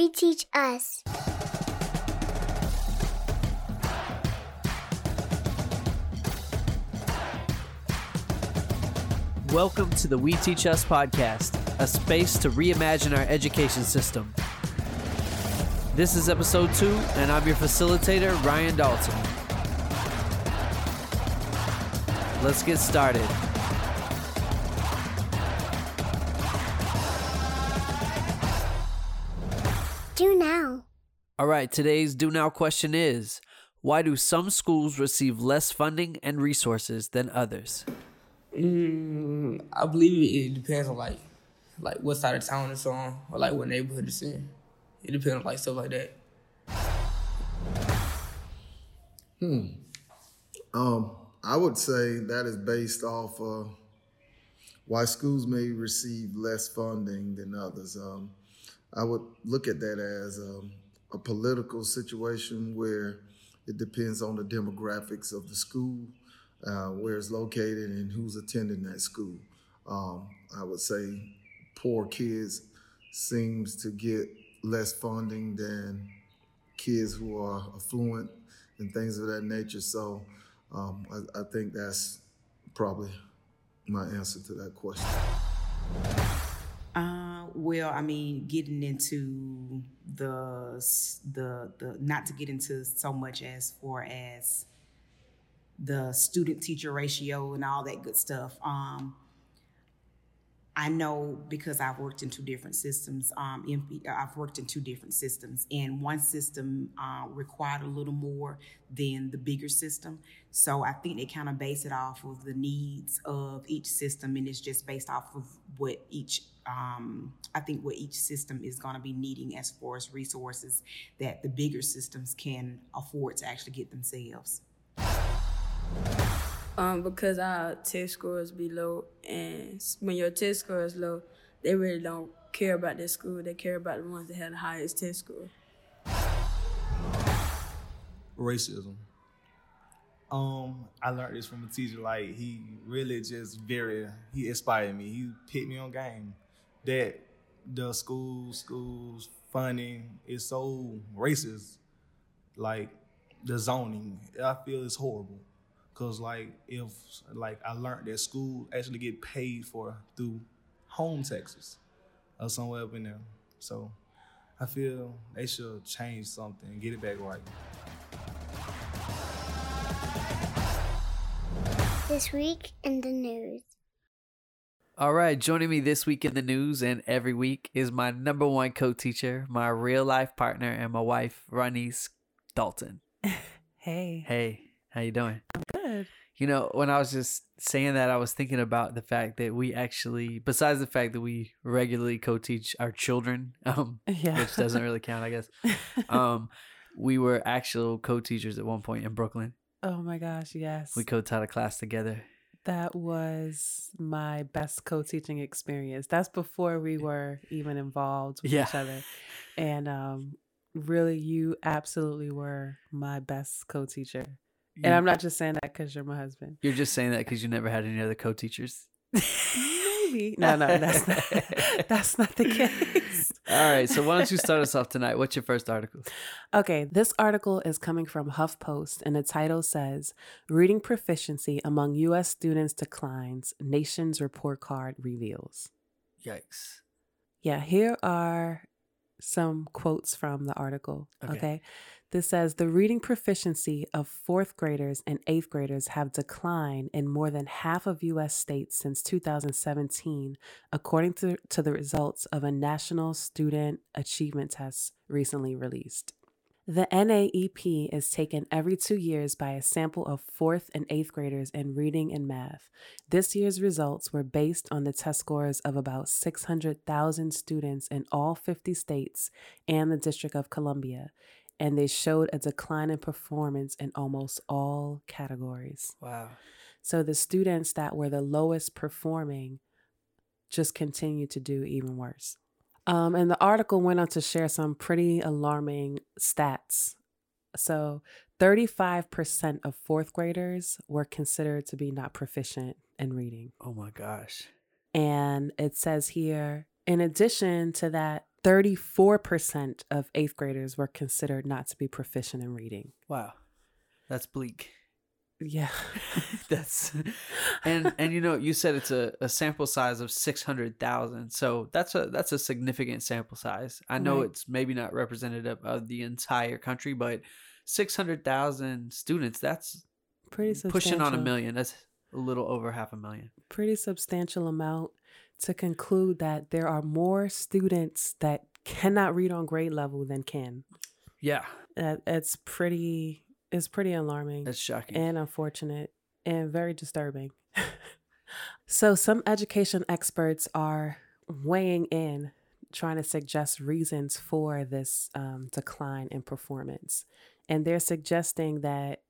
We teach us. Welcome to the We Teach Us podcast, a space to reimagine our education system. This is episode two, and I'm your facilitator, Ryan Dalton. Let's get started. All right, today's Do Now question is Why do some schools receive less funding and resources than others? Mm, I believe it, it depends on like like what side of town it's on or like what neighborhood it's in. It depends on like stuff like that. Hmm. Um, I would say that is based off of why schools may receive less funding than others. Um, I would look at that as um, a political situation where it depends on the demographics of the school, uh, where it's located, and who's attending that school. Um, I would say poor kids seems to get less funding than kids who are affluent and things of that nature. So um, I, I think that's probably my answer to that question. Uh, well, I mean, getting into the the the not to get into so much as far as the student teacher ratio and all that good stuff. Um, I know because I've worked in two different systems. Um, MP, I've worked in two different systems, and one system uh, required a little more than the bigger system. So I think they kind of base it off of the needs of each system, and it's just based off of what each. Um, I think what each system is going to be needing as far as resources that the bigger systems can afford to actually get themselves. Um, because our test scores be low, and when your test score is low, they really don't care about their school. They care about the ones that had the highest test score. racism. Um, I learned this from a teacher. Like he really just very he inspired me. He picked me on game that the school schools funding is so racist. Like the zoning, I feel is horrible. Cause like if like I learned that school actually get paid for through home taxes or somewhere up in there. So I feel they should change something and get it back right. This week in the news. All right, joining me this week in the news and every week is my number one co-teacher, my real life partner, and my wife, Ronise Dalton. Hey, Hey, how you doing? good. You know, when I was just saying that, I was thinking about the fact that we actually, besides the fact that we regularly co-teach our children, um, Yeah. which doesn't really count, I guess. Um, we were actual co-teachers at one point in Brooklyn. oh my gosh, yes. We co-taught a class together. that was my best co-teaching experience. That's before we were even involved with Yeah. each other. And um really you absolutely were my best co-teacher. And I'm not just saying that cuz you're my husband. You're just saying that because you never had any other co-teachers. Maybe. No, no, that's not, that's not the case. All right, so why don't you start us off tonight? What's your first article? Okay, this article is coming from HuffPost, and the title says Reading Proficiency Among U.S. Students Declines, Nation's Report Card Reveals. Yikes. Yeah, here are some quotes from the article. Okay. Okay. This says the reading proficiency of fourth graders and eighth graders have declined in more than half of U.S. states since 2017, according to, to the results of a national student achievement test recently released. The NAEP is taken every two years by a sample of fourth and eighth graders in reading and math. This year's results were based on the test scores of about 600,000 students in all 50 states and the District of Columbia, and they showed a decline in performance in almost all categories. Wow. So the students that were the lowest performing just continued to do even worse. Um, and the article went on to share some pretty alarming stats. So 35% of fourth graders were considered to be not proficient in reading. Oh my gosh. And it says here, in addition to that 34% of eighth graders were considered not to be proficient in reading. Wow. That's bleak. Yeah. that's and and you know you said it's a, a sample size of 600,000 so that's a that's a significant sample size I know Right. it's maybe not representative of the entire country but 600,000 students that's Pretty substantial. pushing on a million that's a little over half a million Pretty substantial amount to conclude that there are more students that cannot read on grade level than can. yeah That it's pretty it's pretty alarming. that's shocking and unfortunate and very disturbing. so, some education experts are weighing in, trying to suggest reasons for this um, decline in performance. And they're suggesting that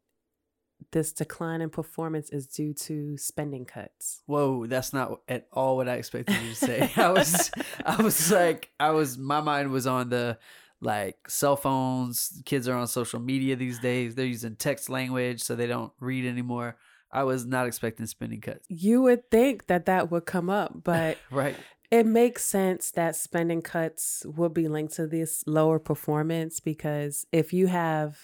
this decline in performance is due to spending cuts. Whoa, that's not at all what I expected you to say. I was I was like I was my mind was on the like cell phones, kids are on social media these days. They're using text language so they don't read anymore. I was not expecting spending cuts. You would think that that would come up, but Right. it makes sense that spending cuts would be linked to this lower performance because if you have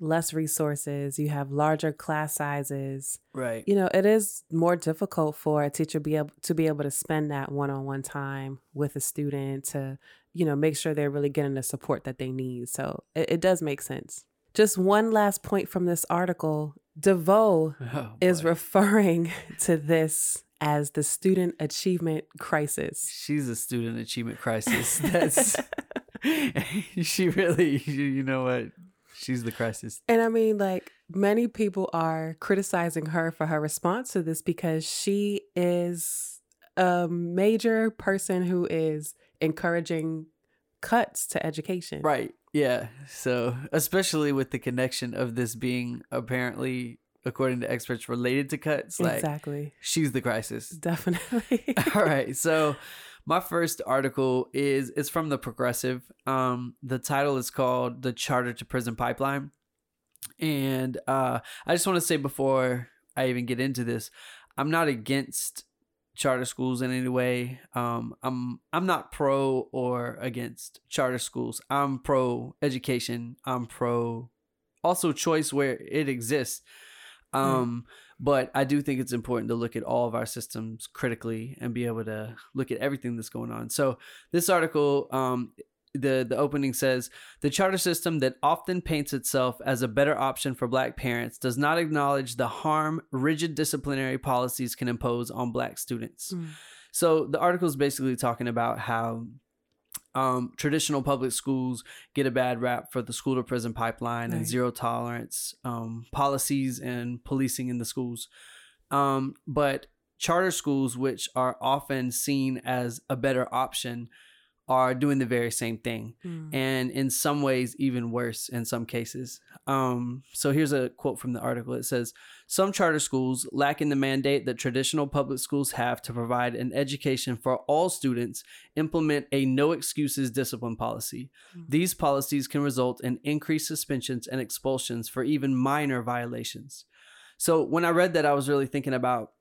less resources, you have larger class sizes, Right. you know, it is more difficult for a teacher be able to be able to spend that one-on-one time with a student to, you know, make sure they're really getting the support that they need. So it, it does make sense. Just one last point from this article. DeVos Oh, is referring to this as the student achievement crisis. She's a student achievement crisis. That's she really you you know what? She's the crisis. And I mean, like, many people are criticizing her for her response to this because she is a major person who is encouraging cuts to education. Right. Yeah. So, especially with the connection of this being apparently, according to experts, related to cuts, like Exactly. she's the crisis. Definitely. All right. So, my first article is it's from the Progressive. Um, the title is called "The Charter to Prison Pipeline," and uh, I just want to say before I even get into this, I'm not against charter schools in any way. Um, I'm I'm not pro or against charter schools. I'm pro education. I'm pro also choice where it exists. Um, but I do think it's important to look at all of our systems critically and be able to look at everything that's going on. So this article, um, the the opening says the charter system that often paints itself as a better option for black parents does not acknowledge the harm rigid disciplinary policies can impose on black students. Mm. So the article is basically talking about how um, traditional public schools get a bad rap for the school to prison pipeline and zero tolerance um, policies and policing in the schools. Um, but charter schools, which are often seen as a better option, are doing the very same thing Mm. and in some ways even worse in some cases. Um, so here's a quote from the article. It says, "Some charter schools, lacking the mandate that traditional public schools have to provide an education for all students, implement a no excuses discipline policy. These policies can result in increased suspensions and expulsions for even minor violations." So when I read that, I was really thinking about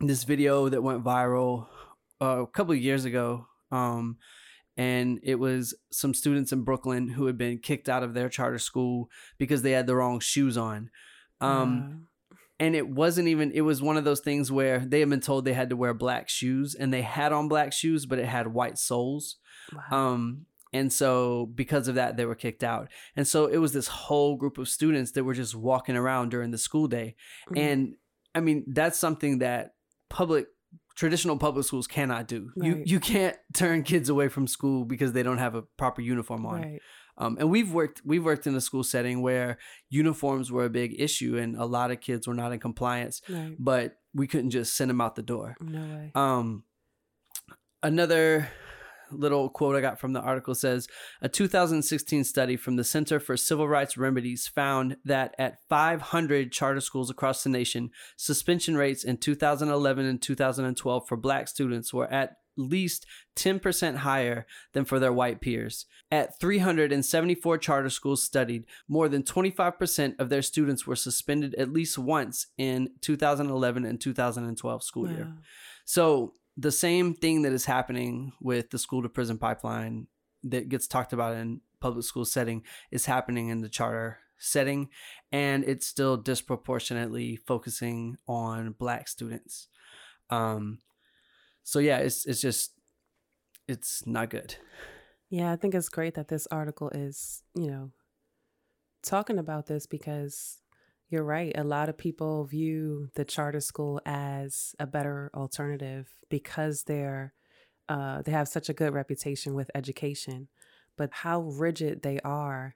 this video that went viral uh, a couple of years ago. Um, and it was some students in Brooklyn who had been kicked out of their charter school because they had the wrong shoes on. Um, and it wasn't even it was one of those things where they had been told they had to wear black shoes and they had on black shoes but it had white soles Uh, wow. um and so because of that they were kicked out and so it was this whole group of students that were just walking around during the school day Mm. and i mean that's something that public traditional public schools cannot do you you can't turn kids away from school because they don't have a proper uniform on right. um, and we've worked we've worked in a school setting where uniforms were a big issue and a lot of kids were not in compliance Right. but we couldn't just send them out the door No way. um, another little quote I got from the article says a 2016 study from the Center for Civil Rights Remedies found that at 500 charter schools across the nation, suspension rates in 2011 and 2012 for black students were at least 10% higher than for their white peers. At 374 charter schools studied, more than 25% of their students were suspended at least once in 2011 and 2012 school year. So the same thing that is happening with the school to prison pipeline that gets talked about in public school setting is happening in the charter setting and it's still disproportionately focusing on black students. Um so yeah it's it's just it's not good. Yeah, I think it's great that this article is, you know, talking about this because you're right. A lot of people view the charter school as a better alternative because they're uh, they have such a good reputation with education. But how rigid they are,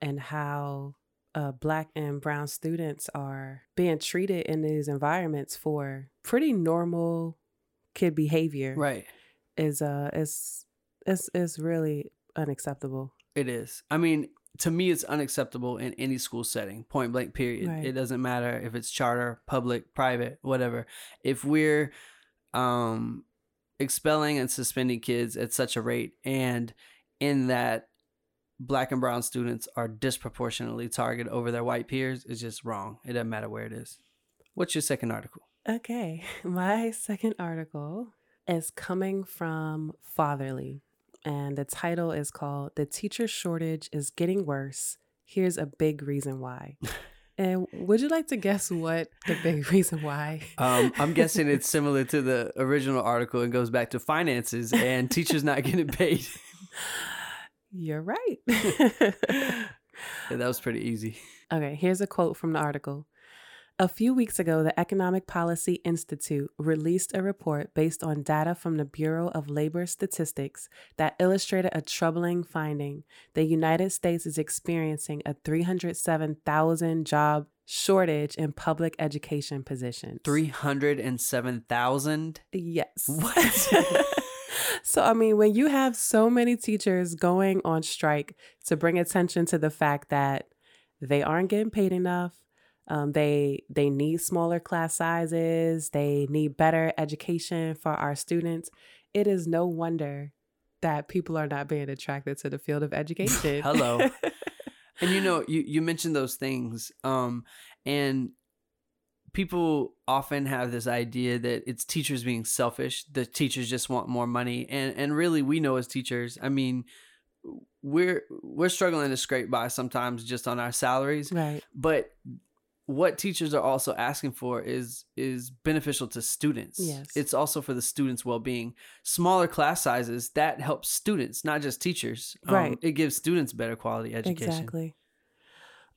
and how uh, black and brown students are being treated in these environments for pretty normal kid behavior, right Is uh is is is really unacceptable. It is. I mean, to me, it's unacceptable in any school setting, point blank, period. Right. It doesn't matter if it's charter, public, private, whatever. If we're um, expelling and suspending kids at such a rate, and in that black and brown students are disproportionately targeted over their white peers, is just wrong. It doesn't matter where it is. What's your second article? Okay, my second article is coming from Fatherly, and the title is called The Teacher Shortage is Getting Worse. Here's a Big Reason Why. And would you like to guess what the big reason why? Um, I'm guessing it's similar to the original article and goes back to finances and teachers not getting paid. You're right. Yeah, that was pretty easy. Okay, here's a quote from the article. A few weeks ago, the Economic Policy Institute released a report based on data from the Bureau of Labor Statistics that illustrated a troubling finding. The United States is experiencing a 307,000 job shortage in public education positions. 307,000? Yes. What? so, I mean, when you have so many teachers going on strike to bring attention to the fact that they aren't getting paid enough, um, they they need smaller class sizes, they need better education for our students. It is no wonder that people are not being attracted to the field of education. Hello. and you know, you, you mentioned those things. Um, and people often have this idea that it's teachers being selfish. The teachers just want more money. And and really we know as teachers, I mean, we're we're struggling to scrape by sometimes just on our salaries. right. But what teachers are also asking for is is beneficial to students. Yes. It's also for the students' well-being. Smaller class sizes that helps students, not just teachers. Um, Right. It gives students better quality education. Exactly.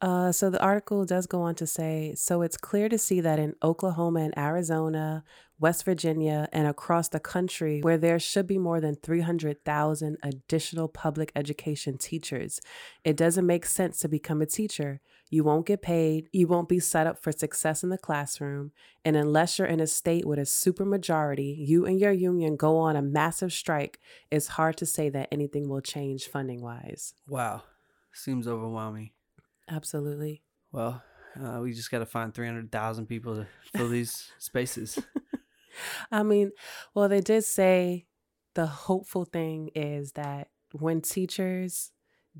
Uh, so the article does go on to say so it's clear to see that in Oklahoma and Arizona, West Virginia, and across the country, where there should be more than 300,000 additional public education teachers, it doesn't make sense to become a teacher. You won't get paid, you won't be set up for success in the classroom, and unless you're in a state with a supermajority, you and your union go on a massive strike, it's hard to say that anything will change funding wise. Wow. Seems overwhelming. Absolutely. Well, uh, we just got to find 300,000 people to fill these spaces. I mean, well, they did say the hopeful thing is that when teachers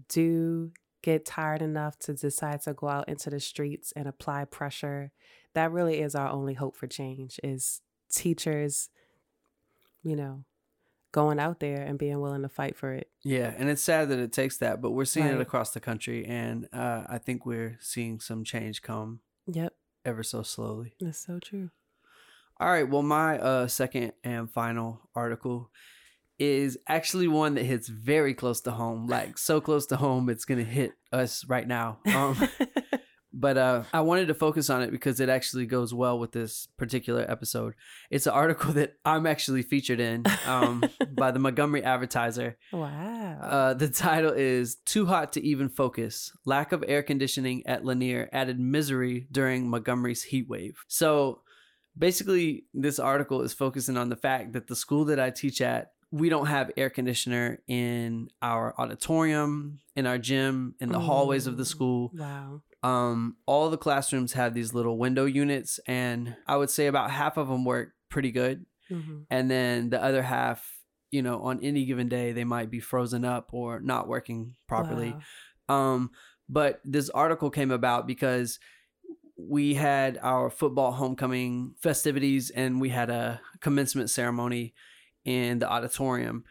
do get tired enough to decide to go out into the streets and apply pressure, that really is our only hope for change is teachers, you know, going out there and being willing to fight for it. Yeah, and it's sad that it takes that, but we're seeing it across the country, and uh, I think we're seeing some change come Yep, ever so slowly. that's so true. All right, well, my uh, second and final article is actually one that hits very close to home, like so close to home, it's gonna hit us right now. Um, but uh, I wanted to focus on it because it actually goes well with this particular episode. It's an article that I'm actually featured in um, by the Montgomery Advertiser. wow. Uh, the title is Too Hot to Even Focus Lack of Air Conditioning at Lanier Added Misery During Montgomery's Heat Wave. So basically, this article is focusing on the fact that the school that I teach at, we don't have air conditioner in our auditorium, in our gym, in the hallways of the Mm. school wow. Um, all the classrooms have these little window units, and I would say about half of them work pretty good, hmm and then the other half, you know, on any given day, they might be frozen up or not working properly. Wow. Um, but this article came about because we had our football homecoming festivities and we had a commencement ceremony in the auditorium.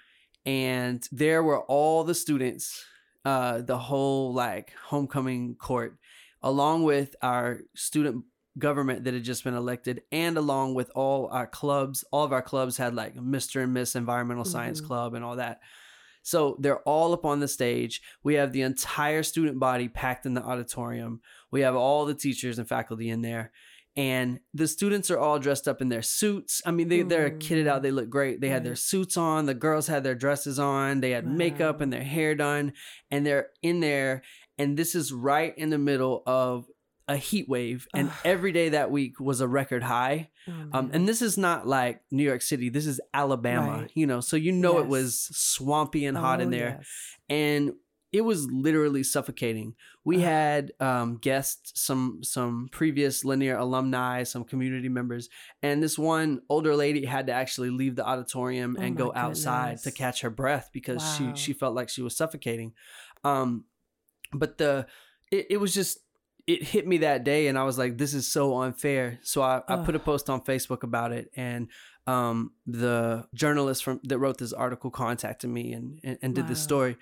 and there were all the students, uh, the whole like homecoming court, along with our student government that had just been elected and along with all our clubs all of our clubs had like mr and miss environmental science Mhm. club and all that. So they're all up on the stage. We have the entire student body packed in the auditorium. We have all the teachers and faculty in there. And the students are all dressed up in their suits. I mean they, they're kitted out. They look great. They had their suits on. The girls had their dresses on. They had makeup and their hair done. And they're in there and this is right in the middle of a heat wave and Ugh. every day that week was a record high Oh, um, and this is not like new york city this is alabama Right. you know so you know it was swampy and hot in Oh, there yes. and it was literally suffocating we Ugh. had um, guests some some previous Lanier alumni some community members and this one older lady had to actually leave the auditorium Oh and go outside to catch her breath because Wow. she she felt like she was suffocating um but the it, it was just it hit me that day and i was like this is so unfair. So i, I put a post on facebook about it and um the journalist from that wrote this article contacted me and and, and did this story.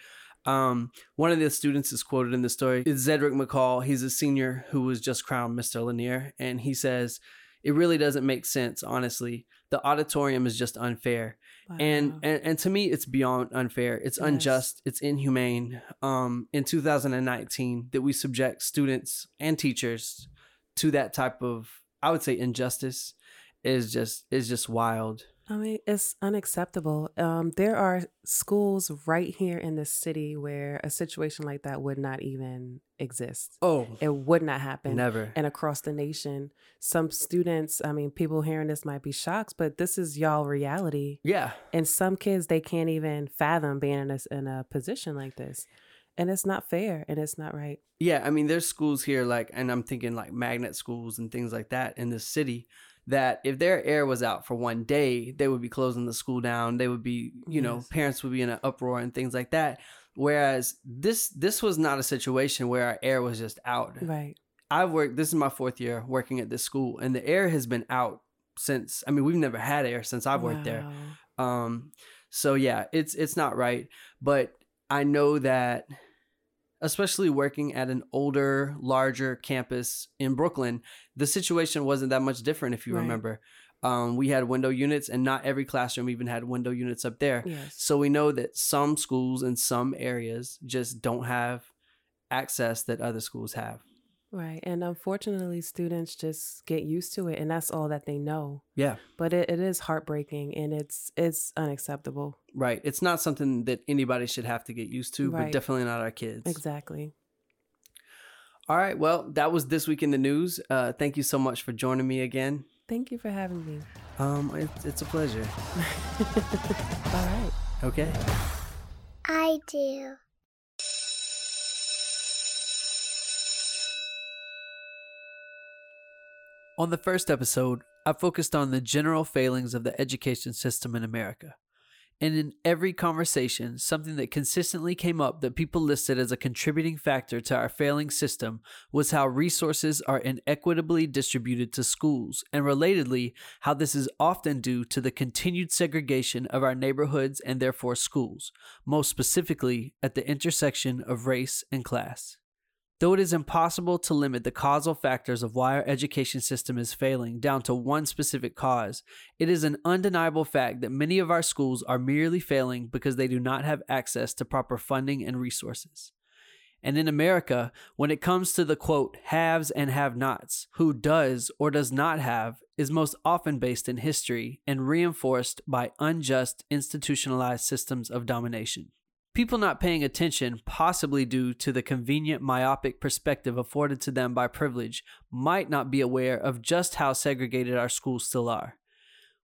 Um one of the students is quoted in the story. Is zedrick mccall. He's a senior who was just crowned mr lanier and he says it really doesn't make sense honestly the auditorium is just unfair. And, and and to me it's beyond unfair. It's Yes. unjust. it's inhumane. Um in 2019 that we subject students and teachers to that type of i would say injustice is just is just wild I mean, it's unacceptable. Um, there are schools right here in the city where a situation like that would not even exist. oh It would not happen. never And across the nation, some students, I mean, people hearing this might be shocked, but this is y'all reality. yeah And some kids, they can't even fathom being in a, in a position like this. And it's not fair and it's not right. Yeah, I mean, there's schools here like, and I'm thinking like magnet schools and things like that in this city. That if their air was out for one day, they would be closing the school down. They would be, you know, Yes. parents would be in an uproar and things like that. Whereas this this was not a situation where our air was just out. Right. I've worked. This is my fourth year working at this school, and the air has been out since. I mean, we've never had air since I've worked there. Wow. Um, so yeah, it's it's not right, but I know that especially working at an older, larger campus in Brooklyn, the situation wasn't that much different if you Right. remember. Um, we had window units and not every classroom even had window units up there. Yes. So we know that some schools in some areas just don't have access that other schools have. Right. And unfortunately, students just get used to it and that's all that they know. Yeah. But it, it is heartbreaking and it's it's unacceptable. Right. It's not something that anybody should have to get used to, right. but definitely not our kids. Exactly. All right. Well, that was this week in the news. Uh, thank you so much for joining me again. Thank you for having me. Um, it's, it's a pleasure. All right. Okay. I do. On the first episode, I focused on the general failings of the education system in America. And in every conversation, something that consistently came up that people listed as a contributing factor to our failing system was how resources are inequitably distributed to schools, and relatedly, how this is often due to the continued segregation of our neighborhoods and therefore schools, most specifically at the intersection of race and class. Though it is impossible to limit the causal factors of why our education system is failing down to one specific cause, it is an undeniable fact that many of our schools are merely failing because they do not have access to proper funding and resources. And in America, when it comes to the quote, haves and have nots, who does or does not have is most often based in history and reinforced by unjust institutionalized systems of domination. People not paying attention, possibly due to the convenient myopic perspective afforded to them by privilege, might not be aware of just how segregated our schools still are.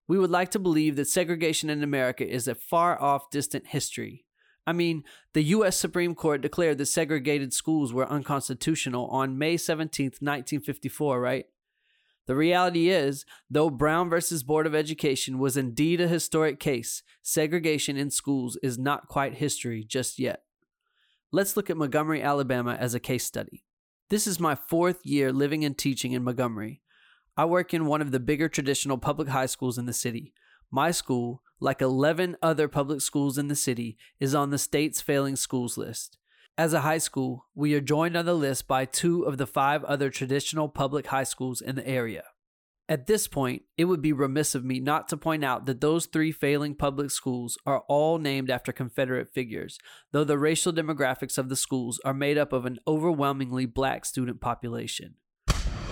We would like to believe that segregation in America is a far off distant history. I mean, the U.S. Supreme Court declared that segregated schools were unconstitutional on May 17, 1954, right? The reality is, though Brown versus Board of Education was indeed a historic case, segregation in schools is not quite history just yet. Let's look at Montgomery, Alabama as a case study. This is my fourth year living and teaching in Montgomery. I work in one of the bigger traditional public high schools in the city. My school, like 11 other public schools in the city, is on the state's failing schools list. As a high school, we are joined on the list by two of the five other traditional public high schools in the area. At this point, it would be remiss of me not to point out that those three failing public schools are all named after Confederate figures, though the racial demographics of the schools are made up of an overwhelmingly black student population.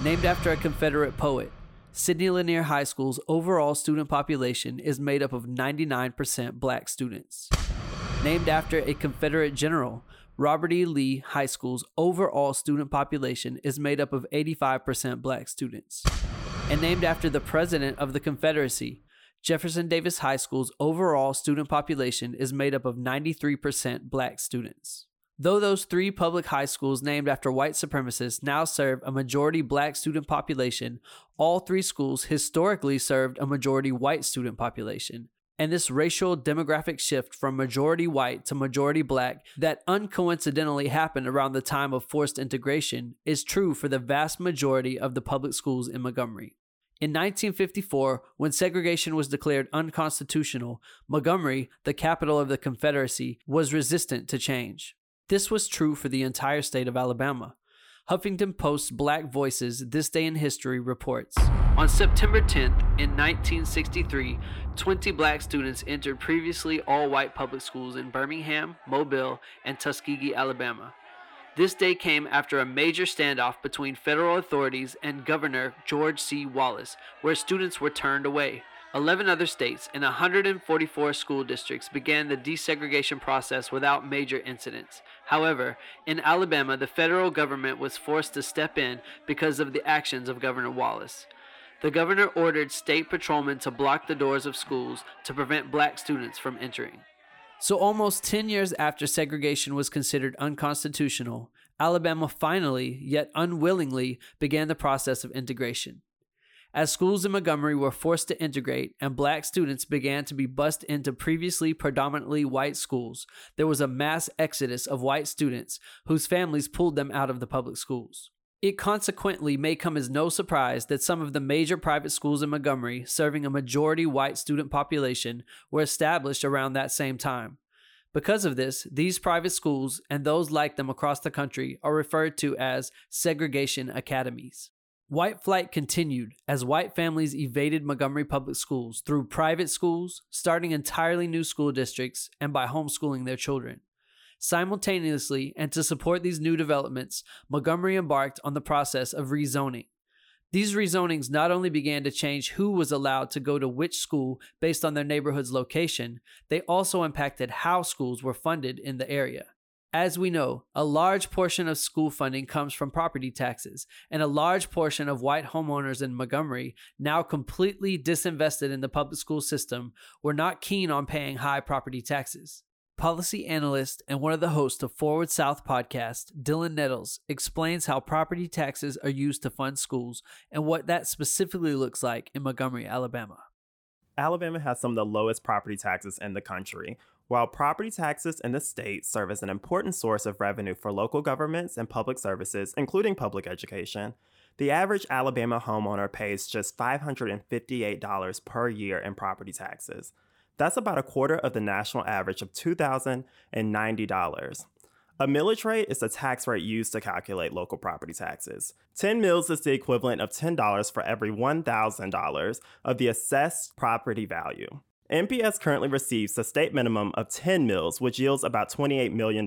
Named after a Confederate poet, Sidney Lanier High School's overall student population is made up of 99% black students. Named after a Confederate general, Robert E. Lee High School's overall student population is made up of 85% black students and named after the president of the Confederacy. Jefferson Davis High School's overall student population is made up of 93% black students. Though those three public high schools named after white supremacists now serve a majority black student population, all three schools historically served a majority white student population. And this racial demographic shift from majority white to majority black that uncoincidentally happened around the time of forced integration is true for the vast majority of the public schools in Montgomery. In 1954, when segregation was declared unconstitutional, Montgomery, the capital of the Confederacy, was resistant to change. This was true for the entire state of Alabama. Huffington Post's Black Voices This Day in History reports On September 10th, in 1963, 20 black students entered previously all white public schools in Birmingham, Mobile, and Tuskegee, Alabama. This day came after a major standoff between federal authorities and Governor George C. Wallace, where students were turned away. 11 other states and 144 school districts began the desegregation process without major incidents. However, in Alabama, the federal government was forced to step in because of the actions of Governor Wallace. The governor ordered state patrolmen to block the doors of schools to prevent black students from entering. So, almost 10 years after segregation was considered unconstitutional, Alabama finally, yet unwillingly, began the process of integration. As schools in Montgomery were forced to integrate and black students began to be bussed into previously predominantly white schools, there was a mass exodus of white students whose families pulled them out of the public schools. It consequently may come as no surprise that some of the major private schools in Montgomery, serving a majority white student population, were established around that same time. Because of this, these private schools and those like them across the country are referred to as segregation academies. White flight continued as white families evaded Montgomery public schools through private schools, starting entirely new school districts, and by homeschooling their children. Simultaneously, and to support these new developments, Montgomery embarked on the process of rezoning. These rezonings not only began to change who was allowed to go to which school based on their neighborhood's location, they also impacted how schools were funded in the area. As we know, a large portion of school funding comes from property taxes, and a large portion of white homeowners in Montgomery, now completely disinvested in the public school system, were not keen on paying high property taxes. Policy analyst and one of the hosts of Forward South podcast, Dylan Nettles, explains how property taxes are used to fund schools and what that specifically looks like in Montgomery, Alabama. Alabama has some of the lowest property taxes in the country, while property taxes in the state serve as an important source of revenue for local governments and public services, including public education, the average Alabama homeowner pays just $558 per year in property taxes. That's about a quarter of the national average of $2,090. A millage rate is the tax rate used to calculate local property taxes. 10 mills is the equivalent of $10 for every $1,000 of the assessed property value. MPS currently receives the state minimum of 10 mills, which yields about $28 million.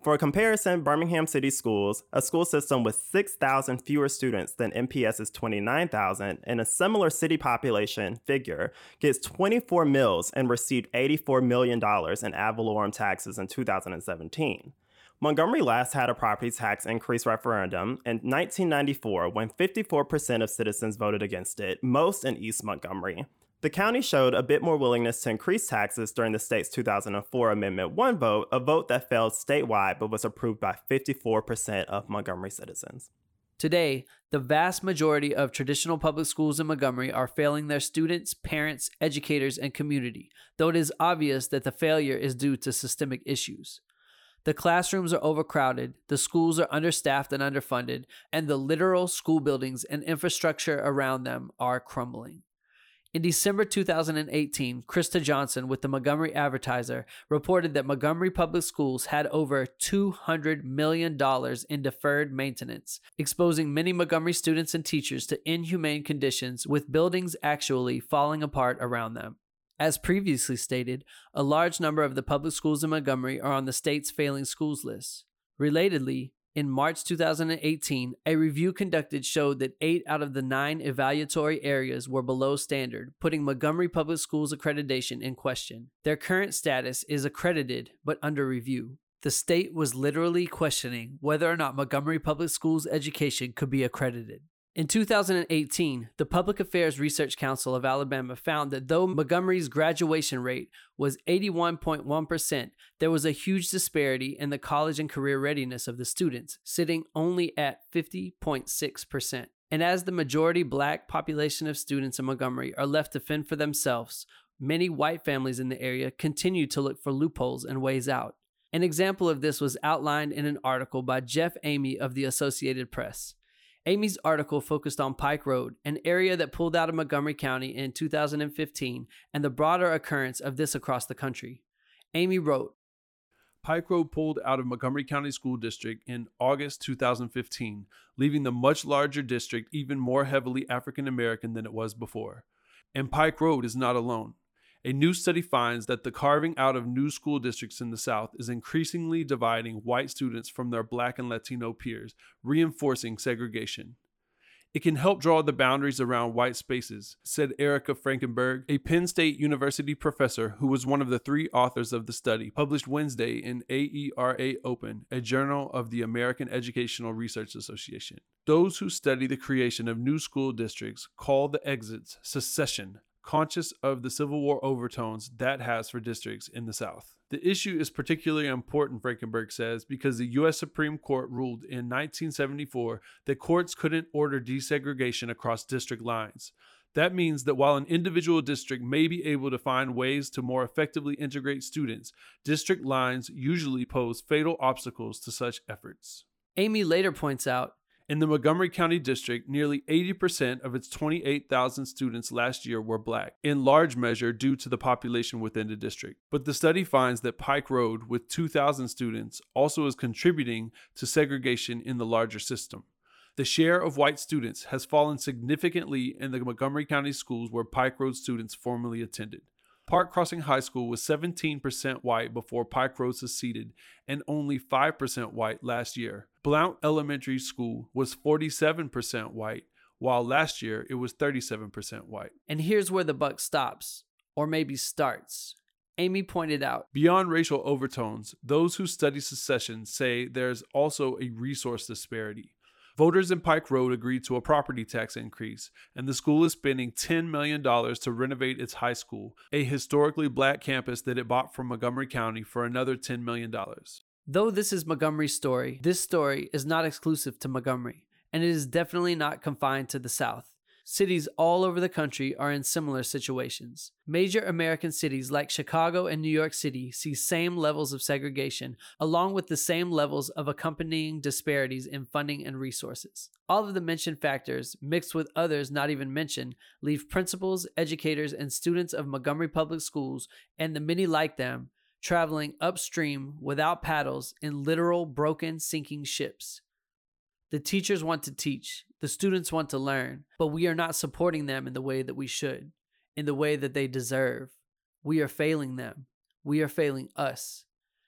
For a comparison, Birmingham City Schools, a school system with 6,000 fewer students than MPS's 29,000 and a similar city population figure, gets 24 mills and received $84 million in ad valorem taxes in 2017. Montgomery last had a property tax increase referendum in 1994 when 54% of citizens voted against it, most in East Montgomery. The county showed a bit more willingness to increase taxes during the state's 2004 Amendment 1 vote, a vote that failed statewide but was approved by 54% of Montgomery citizens. Today, the vast majority of traditional public schools in Montgomery are failing their students, parents, educators, and community, though it is obvious that the failure is due to systemic issues. The classrooms are overcrowded, the schools are understaffed and underfunded, and the literal school buildings and infrastructure around them are crumbling. In December 2018, Krista Johnson with the Montgomery Advertiser reported that Montgomery Public Schools had over $200 million in deferred maintenance, exposing many Montgomery students and teachers to inhumane conditions with buildings actually falling apart around them. As previously stated, a large number of the public schools in Montgomery are on the state's failing schools list. Relatedly, in March 2018, a review conducted showed that eight out of the nine evaluatory areas were below standard, putting Montgomery Public Schools accreditation in question. Their current status is accredited but under review. The state was literally questioning whether or not Montgomery Public Schools education could be accredited. In 2018, the Public Affairs Research Council of Alabama found that though Montgomery's graduation rate was 81.1%, there was a huge disparity in the college and career readiness of the students, sitting only at 50.6%. And as the majority black population of students in Montgomery are left to fend for themselves, many white families in the area continue to look for loopholes and ways out. An example of this was outlined in an article by Jeff Amy of the Associated Press. Amy's article focused on Pike Road, an area that pulled out of Montgomery County in 2015, and the broader occurrence of this across the country. Amy wrote Pike Road pulled out of Montgomery County School District in August 2015, leaving the much larger district even more heavily African American than it was before. And Pike Road is not alone. A new study finds that the carving out of new school districts in the South is increasingly dividing white students from their black and Latino peers, reinforcing segregation. It can help draw the boundaries around white spaces, said Erica Frankenberg, a Penn State University professor who was one of the three authors of the study, published Wednesday in AERA Open, a journal of the American Educational Research Association. Those who study the creation of new school districts call the exits secession, conscious of the Civil War overtones that has for districts in the South. The issue is particularly important, Frankenberg says, because the U.S. Supreme Court ruled in 1974 that courts couldn't order desegregation across district lines. That means that while an individual district may be able to find ways to more effectively integrate students, district lines usually pose fatal obstacles to such efforts. Amy later points out in the Montgomery County District, nearly 80% of its 28,000 students last year were black, in large measure due to the population within the district. But the study finds that Pike Road, with 2,000 students, also is contributing to segregation in the larger system. The share of white students has fallen significantly in the Montgomery County schools where Pike Road students formerly attended. Park Crossing High School was 17% white before Pike Road seceded and only 5% white last year. Blount Elementary School was 47% white, while last year it was 37% white. And here's where the buck stops, or maybe starts. Amy pointed out Beyond racial overtones, those who study secession say there's also a resource disparity. Voters in Pike Road agreed to a property tax increase, and the school is spending $10 million to renovate its high school, a historically black campus that it bought from Montgomery County for another $10 million. Though this is Montgomery's story, this story is not exclusive to Montgomery, and it is definitely not confined to the South. Cities all over the country are in similar situations. Major American cities like Chicago and New York City see same levels of segregation, along with the same levels of accompanying disparities in funding and resources. All of the mentioned factors, mixed with others not even mentioned, leave principals, educators, and students of Montgomery Public Schools and the many like them traveling upstream without paddles in literal broken, sinking ships. The teachers want to teach, the students want to learn, but we are not supporting them in the way that we should, in the way that they deserve. We are failing them. We are failing us.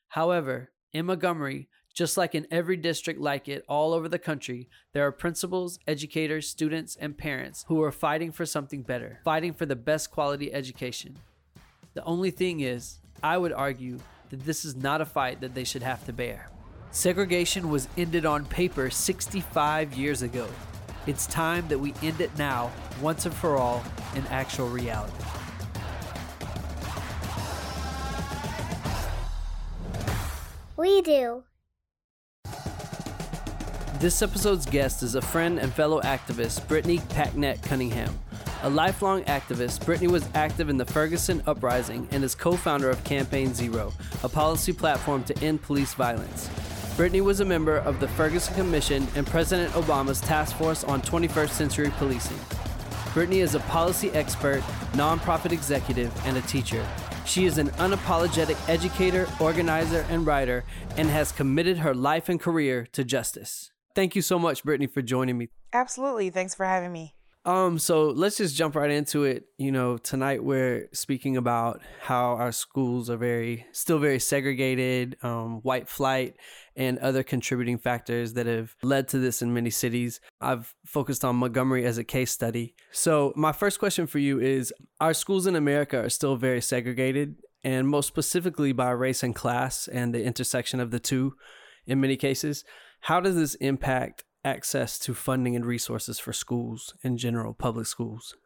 However, in Montgomery, just like in every district like it all over the country, there are principals, educators, students, and parents who are fighting for something better, fighting for the best quality education. The only thing is, I would argue that this is not a fight that they should have to bear. Segregation was ended on paper 65 years ago. It's time that we end it now, once and for all, in actual reality. We do. This episode's guest is a friend and fellow activist, Brittany Packnett Cunningham. A lifelong activist, Brittany was active in the Ferguson Uprising and is co founder of Campaign Zero, a policy platform to end police violence. Brittany was a member of the Ferguson Commission and President Obama's Task Force on 21st Century Policing. Brittany is a policy expert, nonprofit executive, and a teacher. She is an unapologetic educator, organizer, and writer, and has committed her life and career to justice. Thank you so much, Brittany, for joining me. Absolutely. Thanks for having me. Um, so let's just jump right into it. You know, tonight we're speaking about how our schools are very, still very segregated, um, white flight, and other contributing factors that have led to this in many cities. I've focused on Montgomery as a case study. So, my first question for you is Our schools in America are still very segregated, and most specifically by race and class and the intersection of the two in many cases. How does this impact access to funding and resources for schools in general, public schools?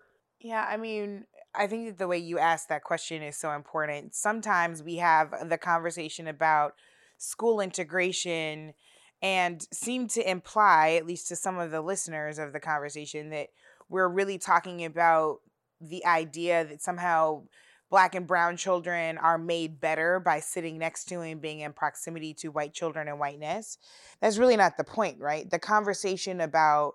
Yeah, I mean, I think that the way you ask that question is so important. Sometimes we have the conversation about school integration and seem to imply, at least to some of the listeners of the conversation, that we're really talking about the idea that somehow black and brown children are made better by sitting next to and being in proximity to white children and whiteness. That's really not the point, right? The conversation about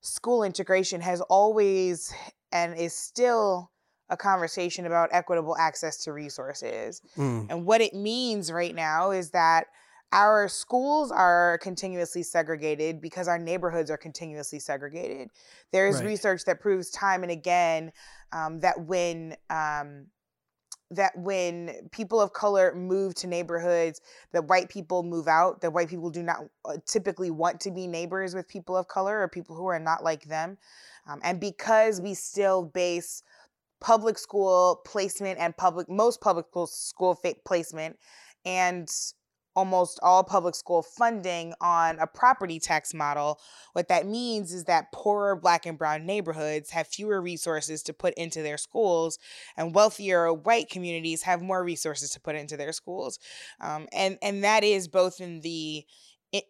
school integration has always and is still a conversation about equitable access to resources. Mm. And what it means right now is that our schools are continuously segregated because our neighborhoods are continuously segregated. There's right. research that proves time and again um, that when um, that when people of color move to neighborhoods, that white people move out, that white people do not uh, typically want to be neighbors with people of color or people who are not like them. Um, and because we still base public school placement and public most public school placement and almost all public school funding on a property tax model. What that means is that poorer black and brown neighborhoods have fewer resources to put into their schools, and wealthier white communities have more resources to put into their schools. Um, and, and that is both in the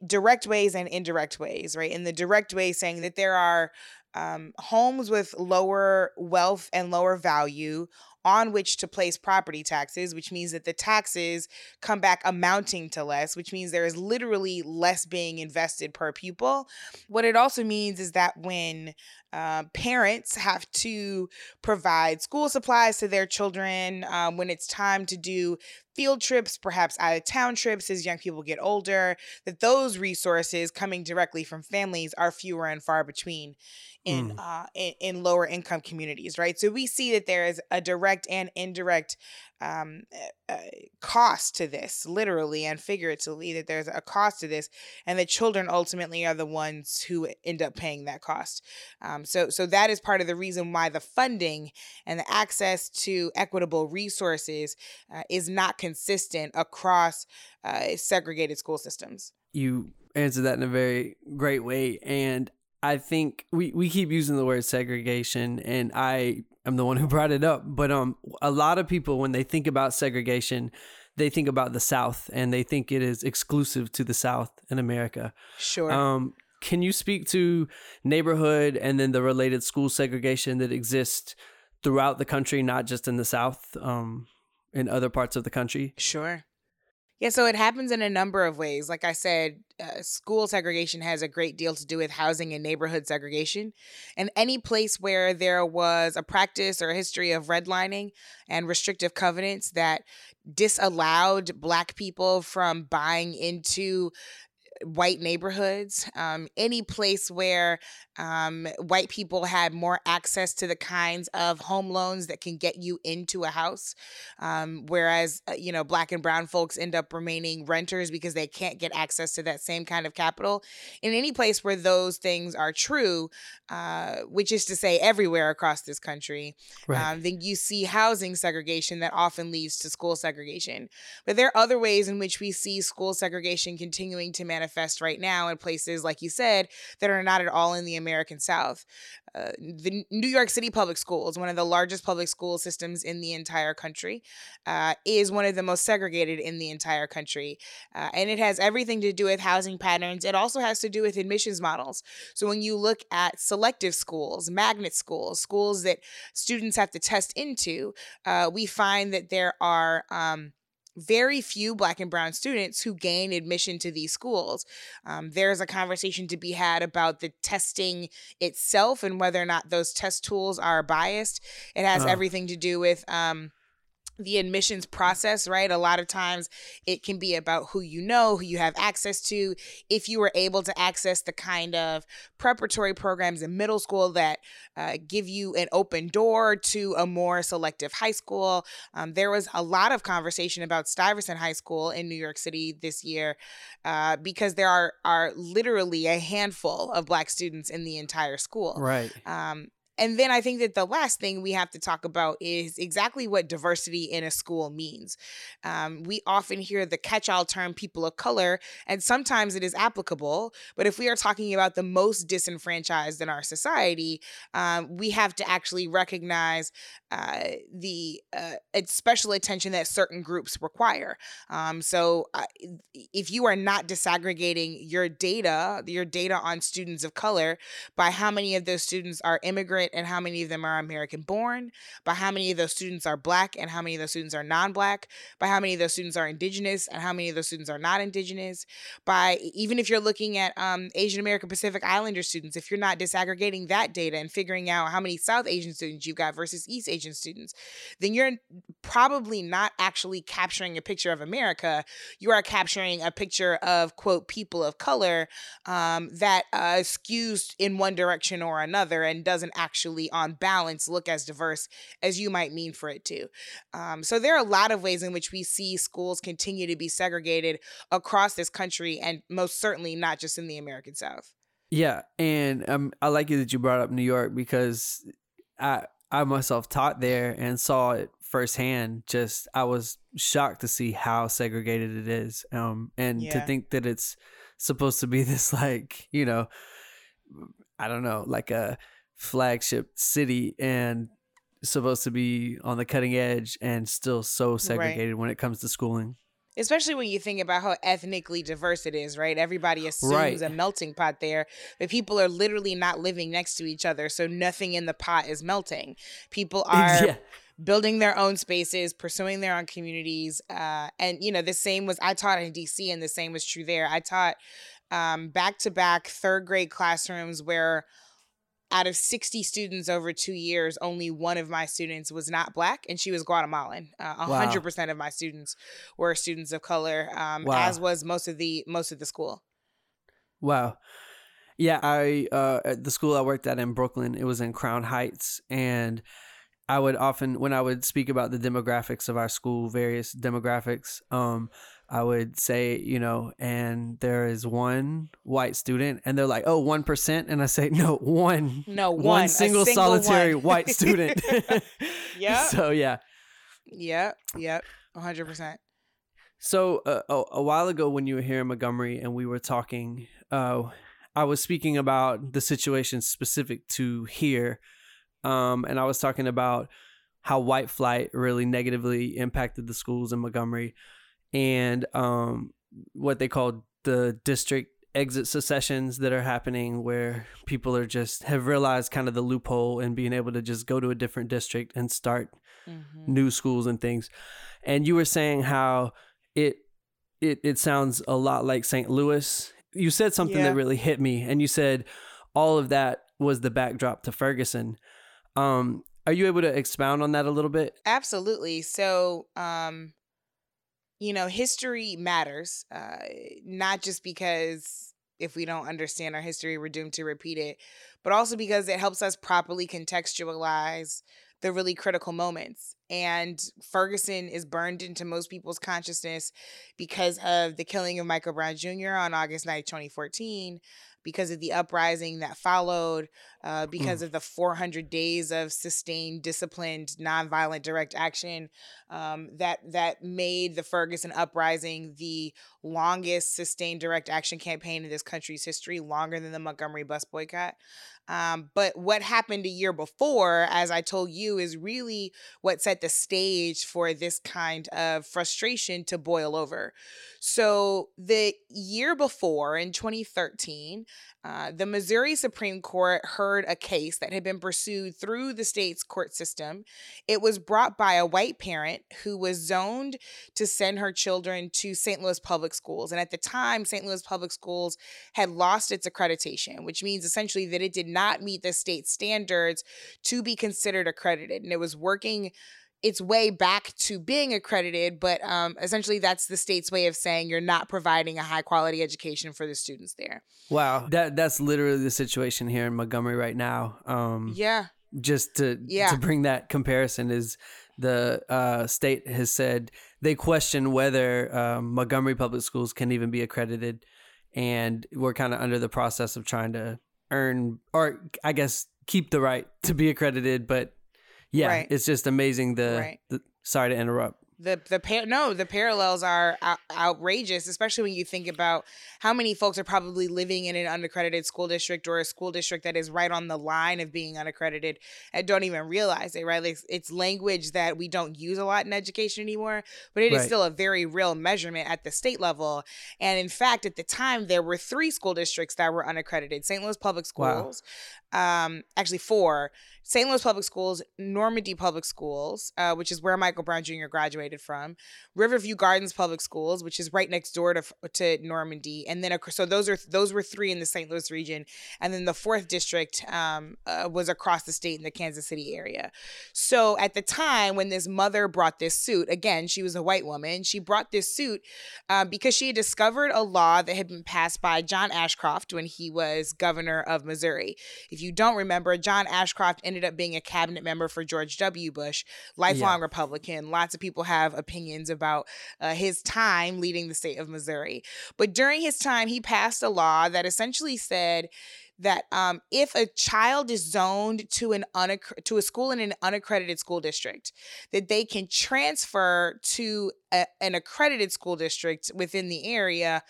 direct ways and indirect ways, right? In the direct way, saying that there are um, homes with lower wealth and lower value on which to place property taxes, which means that the taxes come back amounting to less, which means there is literally less being invested per pupil. What it also means is that when uh, parents have to provide school supplies to their children um, when it's time to do field trips, perhaps out of town trips as young people get older, that those resources coming directly from families are fewer and far between in, mm. uh, in, in lower income communities, right? So we see that there is a direct and indirect um, cost to this, literally and figuratively, that there's a cost to this, and the children ultimately are the ones who end up paying that cost. Um, so, so that is part of the reason why the funding and the access to equitable resources uh, is not consistent across uh, segregated school systems. You answered that in a very great way, and I think we, we keep using the word segregation, and I am the one who brought it up. But um, a lot of people, when they think about segregation, they think about the South, and they think it is exclusive to the South in America. Sure. Um, can you speak to neighborhood and then the related school segregation that exists throughout the country, not just in the South, um, in other parts of the country? Sure. Yeah, so it happens in a number of ways. Like I said, uh, school segregation has a great deal to do with housing and neighborhood segregation. And any place where there was a practice or a history of redlining and restrictive covenants that disallowed Black people from buying into white neighborhoods, um, any place where um, white people had more access to the kinds of home loans that can get you into a house, um, whereas uh, you know black and brown folks end up remaining renters because they can't get access to that same kind of capital. In any place where those things are true, uh, which is to say everywhere across this country, right. Um, then you see housing segregation that often leads to school segregation. But there are other ways in which we see school segregation continuing to manifest manifest right now in places, like you said, that are not at all in the American South. Uh, the New York City public schools, one of the largest public school systems in the entire country, uh, is one of the most segregated in the entire country. Uh, and it has everything to do with housing patterns. It also has to do with admissions models. So when you look at selective schools, magnet schools, schools that students have to test into, uh, we find that there are. Um, very few black and brown students who gain admission to these schools. Um, there's a conversation to be had about the testing itself and whether or not those test tools are biased. It has Uh. everything to do with. Um, the admissions process, right? A lot of times it can be about who you know, who you have access to. If you were able to access the kind of preparatory programs in middle school that uh, give you an open door to a more selective high school. Um, there was a lot of conversation about Stuyvesant High School in New York City this year uh, because there are, are literally a handful of Black students in the entire school. Right. Um, and then I think that the last thing we have to talk about is exactly what diversity in a school means. Um, we often hear the catch all term people of color, and sometimes it is applicable. But if we are talking about the most disenfranchised in our society, um, we have to actually recognize uh, the uh, special attention that certain groups require. Um, so uh, if you are not disaggregating your data, your data on students of color by how many of those students are immigrant and how many of them are American born, by how many of those students are black and how many of those students are non-black, by how many of those students are indigenous and how many of those students are not indigenous, by even if you're looking at um, Asian American Pacific Islander students, if you're not disaggregating that data and figuring out how many South Asian students you've got versus East Asian students, then you're probably not actually capturing a picture of America. You are capturing a picture of quote people of color um, that uh, skews in one direction or another and doesn't actually, on balance, look as diverse as you might mean for it to. Um, so there are a lot of ways in which we see schools continue to be segregated across this country, and most certainly not just in the American South. Yeah, and um, I like it that you brought up New York because I I myself taught there and saw it firsthand. Just I was shocked to see how segregated it is, um, and to think that it's supposed to be this like you know, I don't know, like a flagship city and supposed to be on the cutting edge and still so segregated when it comes to schooling. Especially when you think about how ethnically diverse it is, right? Everybody assumes Right. a melting pot there, but people are literally not living next to each other, so nothing in the pot is melting. People are Yeah. building their own spaces, pursuing their own communities, uh, and you know the same was I taught in DC, and the same was true there. I taught um, back to back third grade classrooms where out of 60 students over two years, only one of my students was not black, and she was Guatemalan. Uh, 100% of my students were students of color, um, Wow. as was most of the most of the school. Wow. Yeah, I uh at the school I worked at in Brooklyn, it was in Crown Heights and I would often when I would speak about the demographics of our school, various demographics, um I would say, you know, and there is one white student and they're like, "Oh, 1%." And I say, "No, one No, one one, single, single solitary one. white student." Yep. So, yeah. Yep, yep, 100%. So uh, a, a while ago, when you were here in Montgomery and we were talking, uh, I was speaking about the situation specific to here, um, and I was talking about how white flight really negatively impacted the schools in Montgomery, and um, what they call the district exit secessions that are happening, where people are just have realized kind of the loophole and being able to just go to a different district and start Mm-hmm. new schools and things. And you were saying how it it it sounds a lot like St. Louis. You said something Yeah. that really hit me, and you said all of that was the backdrop to Ferguson. Um, are you able to expound on that a little bit? Absolutely. So, um, you know, history matters, uh, not just because if we don't understand our history, we're doomed to repeat it, but also because it helps us properly contextualize the really critical moments. And Ferguson is burned into most people's consciousness because of the killing of Michael Brown Jr. on August 9th, 2014, because of the uprising that followed, uh, because of the 400 days of sustained, disciplined, nonviolent direct action um, that that made the Ferguson uprising the longest sustained direct action campaign in this country's history, longer than the Montgomery bus boycott. Um, but what happened a year before, as I told you, is really what set the stage for this kind of frustration to boil over. So the year before, in 2013, Uh, the Missouri Supreme Court heard a case that had been pursued through the state's court system. It was brought by a white parent who was zoned to send her children to St. Louis public schools. And at the time, St. Louis public schools had lost its accreditation, which means essentially that it did not meet the state standards to be considered accredited. And it was working its way back to being accredited, but um, essentially that's the state's way of saying you're not providing a high quality education for the students there. Wow, that that's literally the situation here in Montgomery right now. Um, Yeah. just to Yeah. to bring that comparison is the uh, state has said they question whether um, Montgomery public schools can even be accredited, and we're kind of under the process of trying to earn or I guess keep the right to be accredited. But yeah, Right. it's just amazing. The, Right. the sorry to interrupt. the the par- no the parallels are out- outrageous especially when you think about how many folks are probably living in an unaccredited school district or a school district that is right on the line of being unaccredited and don't even realize it right like it's language that we don't use a lot in education anymore but it is Right. still a very real measurement at the state level and in fact at the time there were three school districts that were unaccredited st louis public schools um actually four st louis public schools normandy public schools uh, which is where michael brown jr graduated from riverview gardens public schools which is right next door to to normandy and then so those are those were three in the st louis region and then the fourth district um, uh, was across the state in the kansas city area. So at the time when this mother brought this suit again she was a white woman she brought this suit uh, because she had discovered a law that had been passed by john ashcroft when he was governor of missouri. if you don't remember, John Ashcroft ended up being a cabinet member for George W. Bush, lifelong Yeah. Republican. Lots of people have opinions about uh, his time leading the state of Missouri. But during his time, he passed a law that essentially said that um, if a child is zoned to an unaccre- to a school in an unaccredited school district, that they can transfer to a, an accredited school district within the area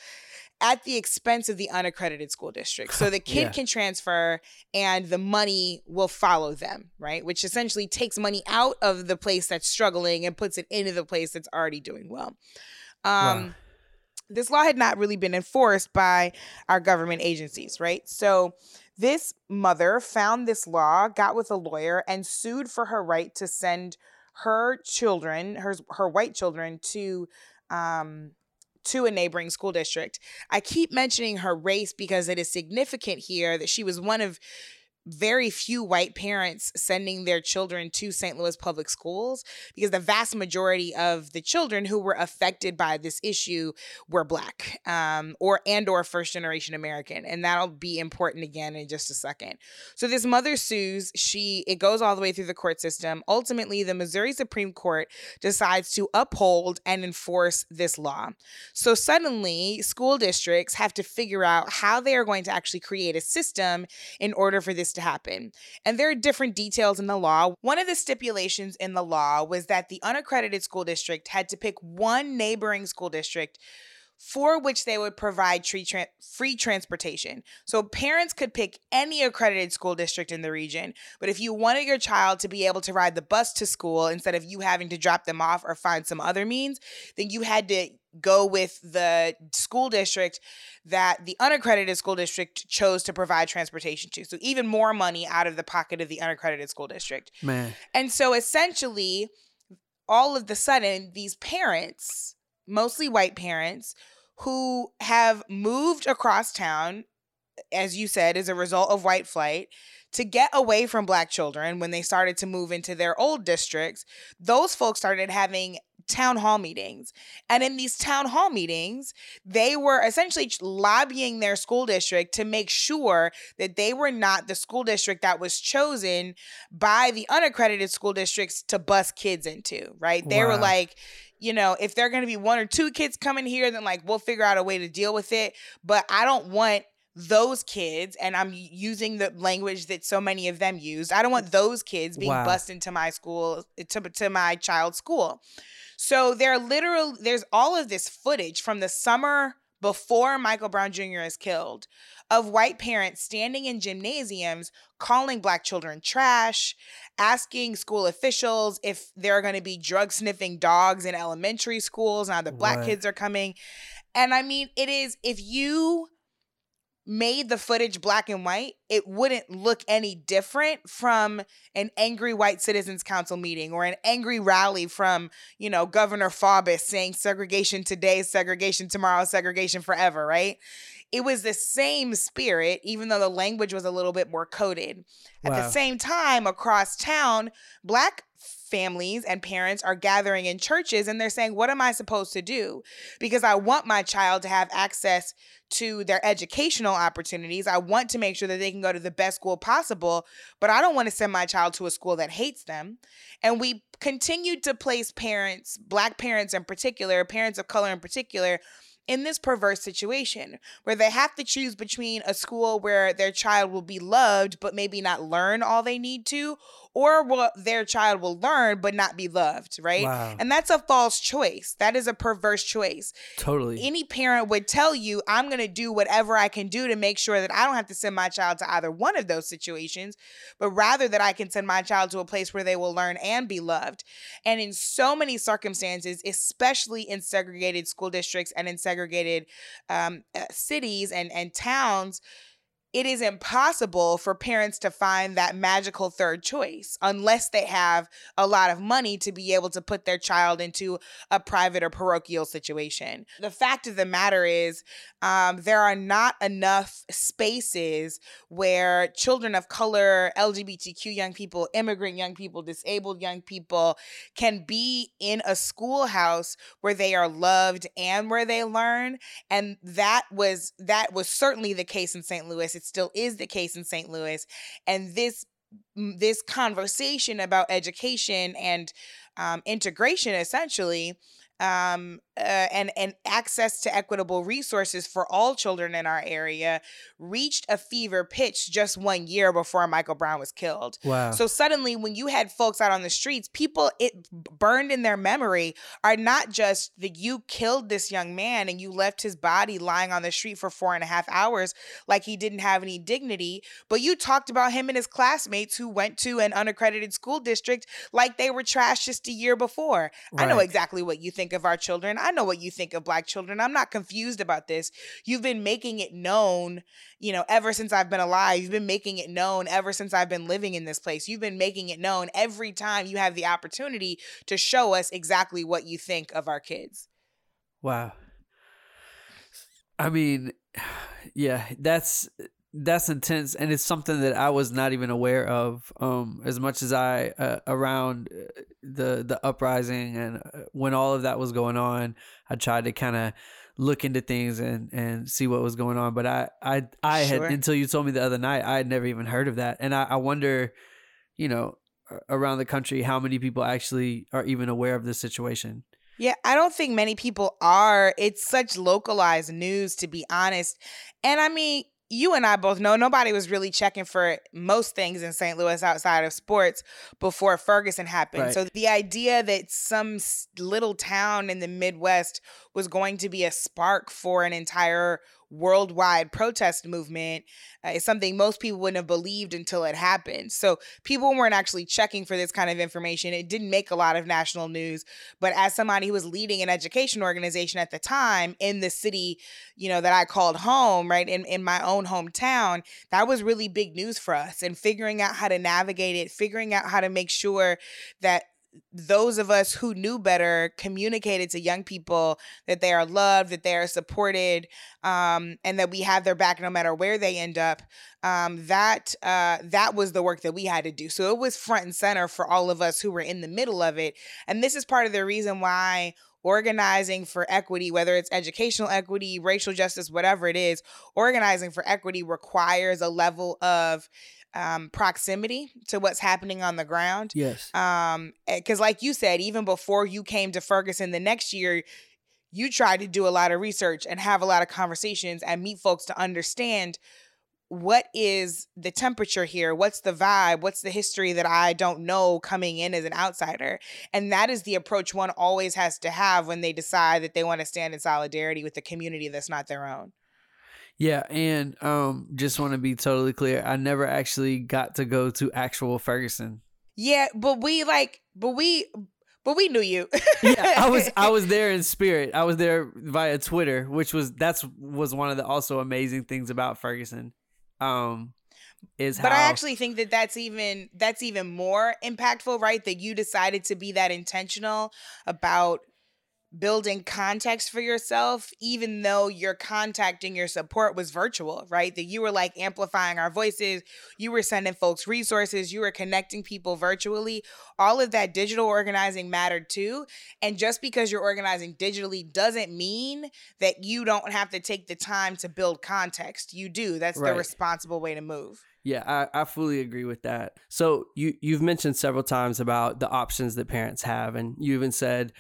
at the expense of the unaccredited school district. So the kid Yeah. can transfer and the money will follow them, right? Which essentially takes money out of the place that's struggling and puts it into the place that's already doing well. Um, This law had not really been enforced by our government agencies, right? So this mother found this law, got with a lawyer, and sued for her right to send her children, her her white children, to um, to a neighboring school district. I keep mentioning her race because it is significant here that she was one of very few white parents sending their children to St. Louis public schools because the vast majority of the children who were affected by this issue were black um, or and or first generation American and that'll be important again in just a second. So this mother sues, she it goes all the way through the court system. Ultimately, the Missouri Supreme Court decides to uphold and enforce this law. So suddenly, school districts have to figure out how they are going to actually create a system in order for this to happen. And there are different details in the law. One of the stipulations in the law was that the unaccredited school district had to pick one neighboring school district for which they would provide free transportation. So parents could pick any accredited school district in the region, but if you wanted your child to be able to ride the bus to school instead of you having to drop them off or find some other means, then you had to go with the school district that the unaccredited school district chose to provide transportation to. So even more money out of the pocket of the unaccredited school district. Man. And so essentially, all of the sudden, these parents, mostly white parents, who have moved across town, as you said, as a result of white flight, to get away from black children when they started to move into their old districts, those folks started having town hall meetings. And in these town hall meetings, they were essentially lobbying their school district to make sure that they were not the school district that was chosen by the unaccredited school districts to bus kids into, right? They were like, you know, if they're going to be one or two kids coming here, then like we'll figure out a way to deal with it. But I don't want those kids, and I'm using the language that so many of them used. I don't want those kids being Wow. bused into my school to, to my child's school. So there are literal there's all of this footage from the summer before Michael Brown Jr. is killed of white parents standing in gymnasiums calling black children trash, asking school officials if there are going to be drug sniffing dogs in elementary schools now that black What? kids are coming. And I mean, it is if you made the footage black and white, it wouldn't look any different from an angry white citizens council meeting or an angry rally from, you know, Governor Faubus saying segregation today, segregation tomorrow, segregation forever, right? It was the same spirit, even though the language was a little bit more coded. At the same time, across town, black families and parents are gathering in churches and they're saying, What am I supposed to do? Because I want my child to have access to their educational opportunities. I want to make sure that they can go to the best school possible, but I don't want to send my child to a school that hates them. And we continued to place parents, black parents in particular, parents of color in particular, in this perverse situation where they have to choose between a school where their child will be loved but maybe not learn all they need to or what their child will learn but not be loved right Wow. and that's a false choice that is a perverse choice Totally. any parent would tell you i'm going to do whatever i can do to make sure that i don't have to send my child to either one of those situations but rather that i can send my child to a place where they will learn and be loved and in so many circumstances especially in segregated school districts and in segregated um, uh, cities and, and towns it is impossible for parents to find that magical third choice unless they have a lot of money to be able to put their child into a private or parochial situation. The fact of the matter is, um, there are not enough spaces where children of color, LGBTQ young people, immigrant young people, disabled young people can be in a schoolhouse where they are loved and where they learn. And that was that was certainly the case in St. Louis. It still is the case in St. Louis. And this this conversation about education and um, integration essentially um, uh, and and access to equitable resources for all children in our area reached a fever pitch just one year before Michael Brown was killed. Wow. So suddenly, when you had folks out on the streets, people it burned in their memory are not just that you killed this young man and you left his body lying on the street for four and a half hours like he didn't have any dignity, but you talked about him and his classmates who went to an unaccredited school district like they were trash just a year before. I know exactly what you think of our children. I know what you think of black children. I'm not confused about this. You've been making it known, you know, ever since I've been alive. You've been making it known ever since I've been living in this place. You've been making it known every time you have the opportunity to show us exactly what you think of our kids. Wow. I mean, yeah, that's that's intense, and it's something that I was not even aware of. Um, as much as I uh, around uh, the the uprising and uh, when all of that was going on, I tried to kind of look into things and and see what was going on. But I I I Sure. had until you told me the other night, I had never even heard of that, and I, I wonder, you know, around the country, how many people actually are even aware of this situation. Yeah, I don't think many people are. It's such localized news, to be honest. And I mean, you and I both know nobody was really checking for most things in St. Louis outside of sports before Ferguson happened. Right. So the idea that some little town in the Midwest was going to be a spark for an entire worldwide protest movement uh, is something most people wouldn't have believed until it happened. So people weren't actually checking for this kind of information. It didn't make a lot of national news. But as somebody who was leading an education organization at the time in the city, you know, that I called home, right, in, in my own hometown, that was really big news for us. And figuring out how to navigate it, figuring out how to make sure that those of us who knew better communicated to young people that they are loved, that they are supported, um, and that we have their back no matter where they end up. Um, that uh, that was the work that we had to do. So it was front and center for all of us who were in the middle of it. And this is part of the reason why organizing for equity, whether it's educational equity, racial justice, whatever it is, organizing for equity requires a level of um, proximity to what's happening on the ground. Yes. Um, because like you said, even before you came to Ferguson the next year, you tried to do a lot of research and have a lot of conversations and meet folks to understand what is the temperature here what's the vibe what's the history that i don't know coming in as an outsider and that is the approach one always has to have when they decide that they want to stand in solidarity with the community that's not their own Yeah, and um, just want to be totally clear. I never actually got to go to actual Ferguson. Yeah, but we like, but we, but we knew you. yeah, I was I was there in spirit. I was there via Twitter, which was that's was one of the also amazing things about Ferguson. Um is but how I actually think that that's even that's even more impactful, right? That you decided to be that intentional about building context for yourself, even though your contacting your support was virtual, right? That you were like amplifying our voices, you were sending folks resources, you were connecting people virtually. All of that digital organizing mattered too. And just because you're organizing digitally doesn't mean that you don't have to take the time to build context. You do. That's Right. the responsible way to move. Yeah, I, I fully agree with that. So you you've mentioned several times about the options that parents have, and you even said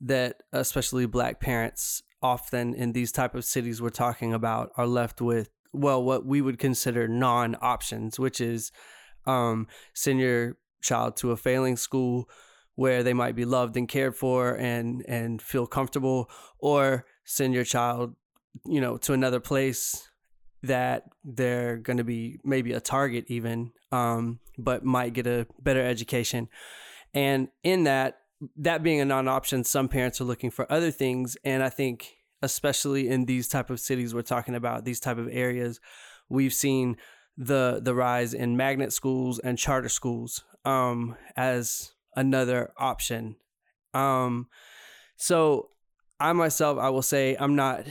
that especially black parents often in these type of cities we're talking about are left with well what we would consider non options, which is um, send your child to a failing school where they might be loved and cared for and and feel comfortable, or send your child you know to another place that they're going to be maybe a target even um, but might get a better education. And in that that being a non-option some parents are looking for other things and i think especially in these type of cities we're talking about these type of areas we've seen the the rise in magnet schools and charter schools um, as another option um, so i myself i will say i'm not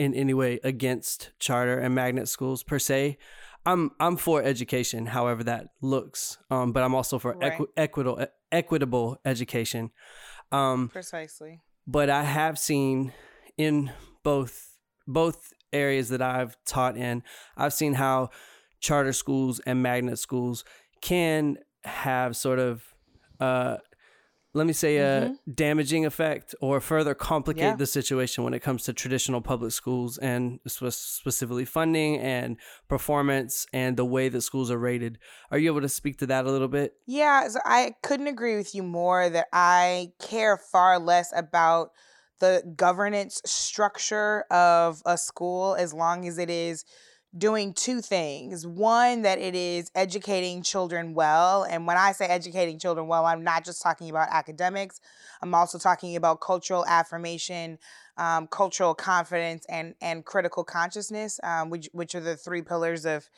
in any way against charter and magnet schools per se. I'm I'm for education, however that looks, um, but I'm also for Right. equi- equitable equitable education. Um, Precisely. but I have seen in both both areas that I've taught in, I've seen how charter schools and magnet schools can have sort of uh let me say a mm-hmm. damaging effect or further complicate Yeah. the situation when it comes to traditional public schools and specifically funding and performance and the way that schools are rated. Are you able to speak to that a little bit? Yeah, so I couldn't agree with you more that I care far less about the governance structure of a school as long as it is doing two things. One, that it is educating children well. And when I say educating children well, I'm not just talking about academics, I'm also talking about cultural affirmation. Um, cultural confidence and and critical consciousness, um, which which are the three pillars of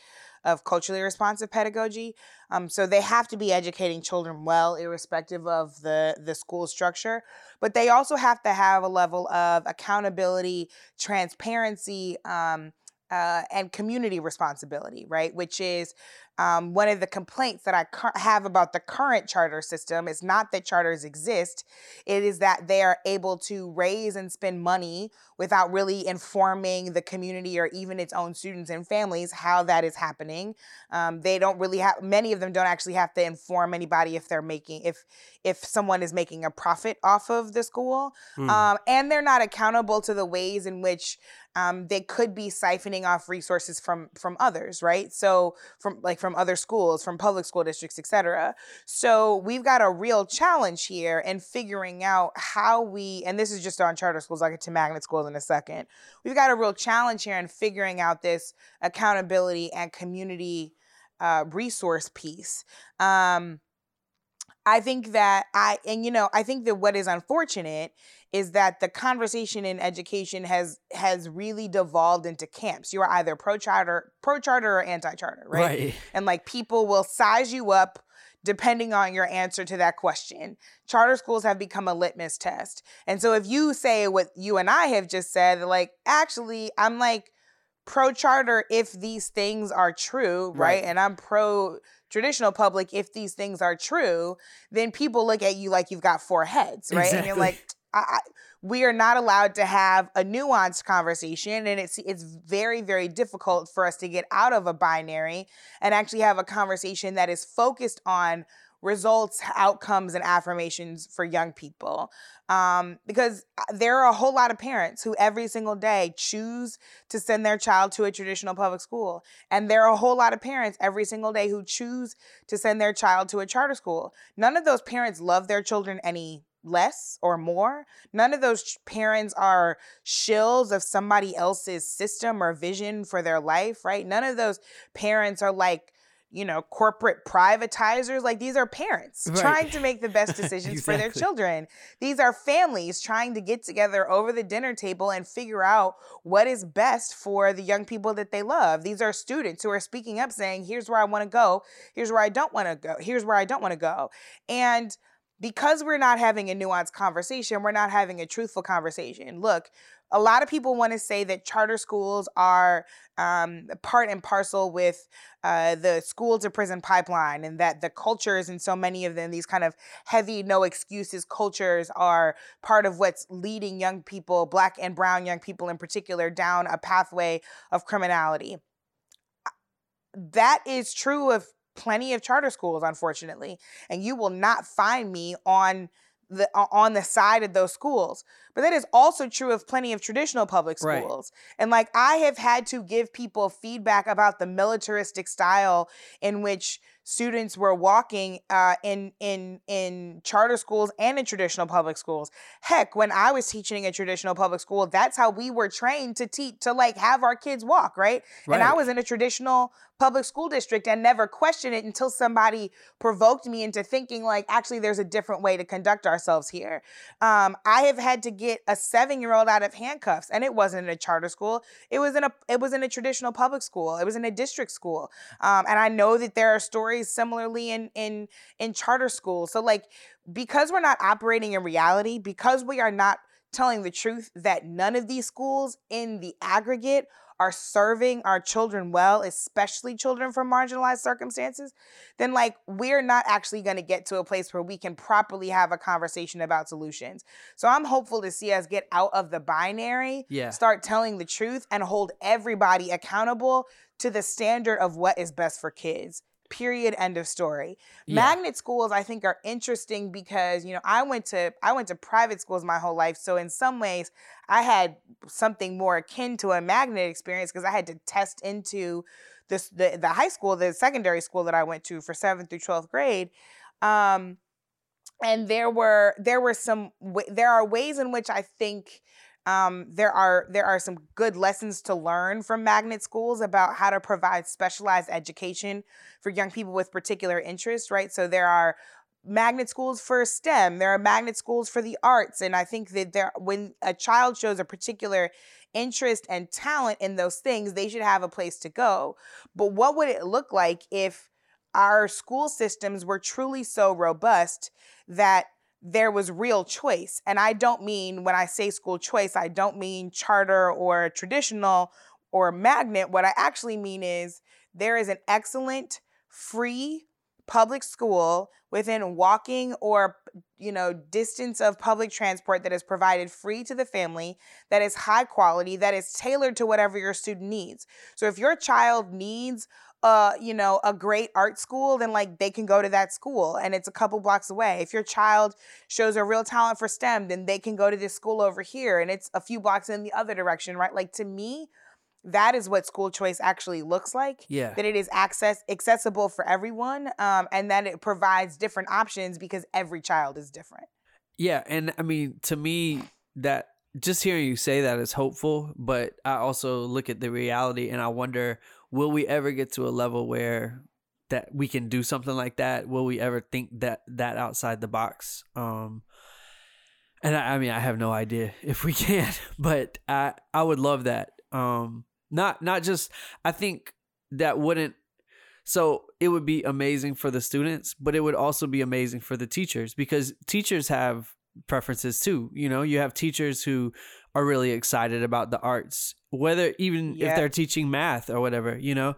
of culturally responsive pedagogy. Um, so they have to be educating children well, irrespective of the the school structure. But they also have to have a level of accountability, transparency, um, uh, and community responsibility, right? Which is um, one of the complaints that I have about the current charter system. Is not that charters exist; it is that they are able to raise and spend money without really informing the community or even its own students and families how that is happening. Um, they don't really have many of them don't actually have to inform anybody if they're making if if someone is making a profit off of the school, Hmm. um, and they're not accountable to the ways in which um, they could be siphoning off resources from from others, right? So from like from other schools, from public school districts, et cetera. So we've got a real challenge here in figuring out how we, and this is just on charter schools, I'll get to magnet schools in a second. We've got a real challenge here in figuring out this accountability and community uh, resource piece. Um, I think that I, and you know, I think that what is unfortunate is that the conversation in education has has really devolved into camps. You are either pro charter, pro charter, or anti charter, right? Right. And like people will size you up depending on your answer to that question. Charter schools have become a litmus test. And so if you say what you and I have just said, like, actually, I'm like pro charter if these things are true, right? Right. And I'm pro traditional public if these things are true, then people look at you like you've got four heads, right? And you're like, I, I, we are not allowed to have a nuanced conversation, and it's it's very very difficult for us to get out of a binary and actually have a conversation that is focused on results, outcomes, and affirmations for young people. Um, because uh, there are a whole lot of parents who every single day choose to send their child to a traditional public school. And there are a whole lot of parents every single day who choose to send their child to a charter school. None of those parents love their children any less or more. None of those parents are shills of somebody else's system or vision for their life, right? None of those parents are like, you know, corporate privatizers. Like these are parents Right. trying to make the best decisions for their children. These are families trying to get together over the dinner table and figure out what is best for the young people that they love. These are students who are speaking up saying, here's where I want to go, here's where I don't want to go, here's where I don't want to go. And because we're not having a nuanced conversation, we're not having a truthful conversation. Look, a lot of people want to say that charter schools are um, part and parcel with uh, the school to prison pipeline, and that the cultures in so many of them, these kind of heavy, no excuses cultures, are part of what's leading young people, black and brown young people in particular, down a pathway of criminality. That is true of plenty of charter schools unfortunately and you will not find me on the on the side of those schools but that is also true of plenty of traditional public Right. schools. And like i have had to give people feedback about the militaristic style in which students were walking uh, in in in charter schools and in traditional public schools. Heck when i was teaching a traditional public school that's how we were trained to teach to like have our kids walk right? And i was in a traditional public school district and never questioned it until somebody provoked me into thinking like actually there's a different way to conduct ourselves here. Um, i have had to get a seven year old out of handcuffs and it wasn't in a charter school it was in a it was in a traditional public school it was in a district school um, and i know that there are stories similarly in in in charter schools so like because we're not operating in reality because we are not telling the truth that none of these schools in the aggregate are serving our children well, especially children from marginalized circumstances, then like we're not actually going to get to a place where we can properly have a conversation about solutions. So I'm hopeful to see us get out of the binary, Yeah. start telling the truth and hold everybody accountable to the standard of what is best for kids. Period. End of story. Yeah. Magnet schools, I think, are interesting because you know I went to I went to private schools my whole life, so in some ways I had something more akin to a magnet experience because I had to test into this the the high school, the secondary school that I went to for seventh through twelfth grade. Um, and there were there were some there are ways in which I think um, there are there are some good lessons to learn from magnet schools about how to provide specialized education for young people with particular interests. Right, so there are magnet schools for STEM. There are magnet schools for the arts, and I think that there when a child shows a particular interest and talent in those things, they should have a place to go. But what would it look like if our school systems were truly so robust that there was real choice. And I don't mean when I say school choice, I don't mean charter or traditional or magnet. What I actually mean is there is an excellent free public school within walking or you know distance of public transport that is provided free to the family that is high quality that is tailored to whatever your student needs so if your child needs uh you know a great art school then like they can go to that school and it's a couple blocks away. If your child shows a real talent for stem then they can go to this school over here and it's a few blocks in the other direction right? Like to me that is what school choice actually looks like Yeah. that it is access accessible for everyone um, and that it provides different options because every child is different. Yeah, and I mean to me that just hearing you say that is hopeful, but I also look at the reality and I wonder will we ever get to a level where that we can do something like that? Will we ever think that that outside the box? Um and I, I mean I have no idea if we can, but I I would love that. Um not not just I think that wouldn't so it would be amazing for the students, but it would also be amazing for the teachers because teachers have preferences too. You know, you have teachers who are really excited about the arts, whether even if they're teaching math or whatever, you know.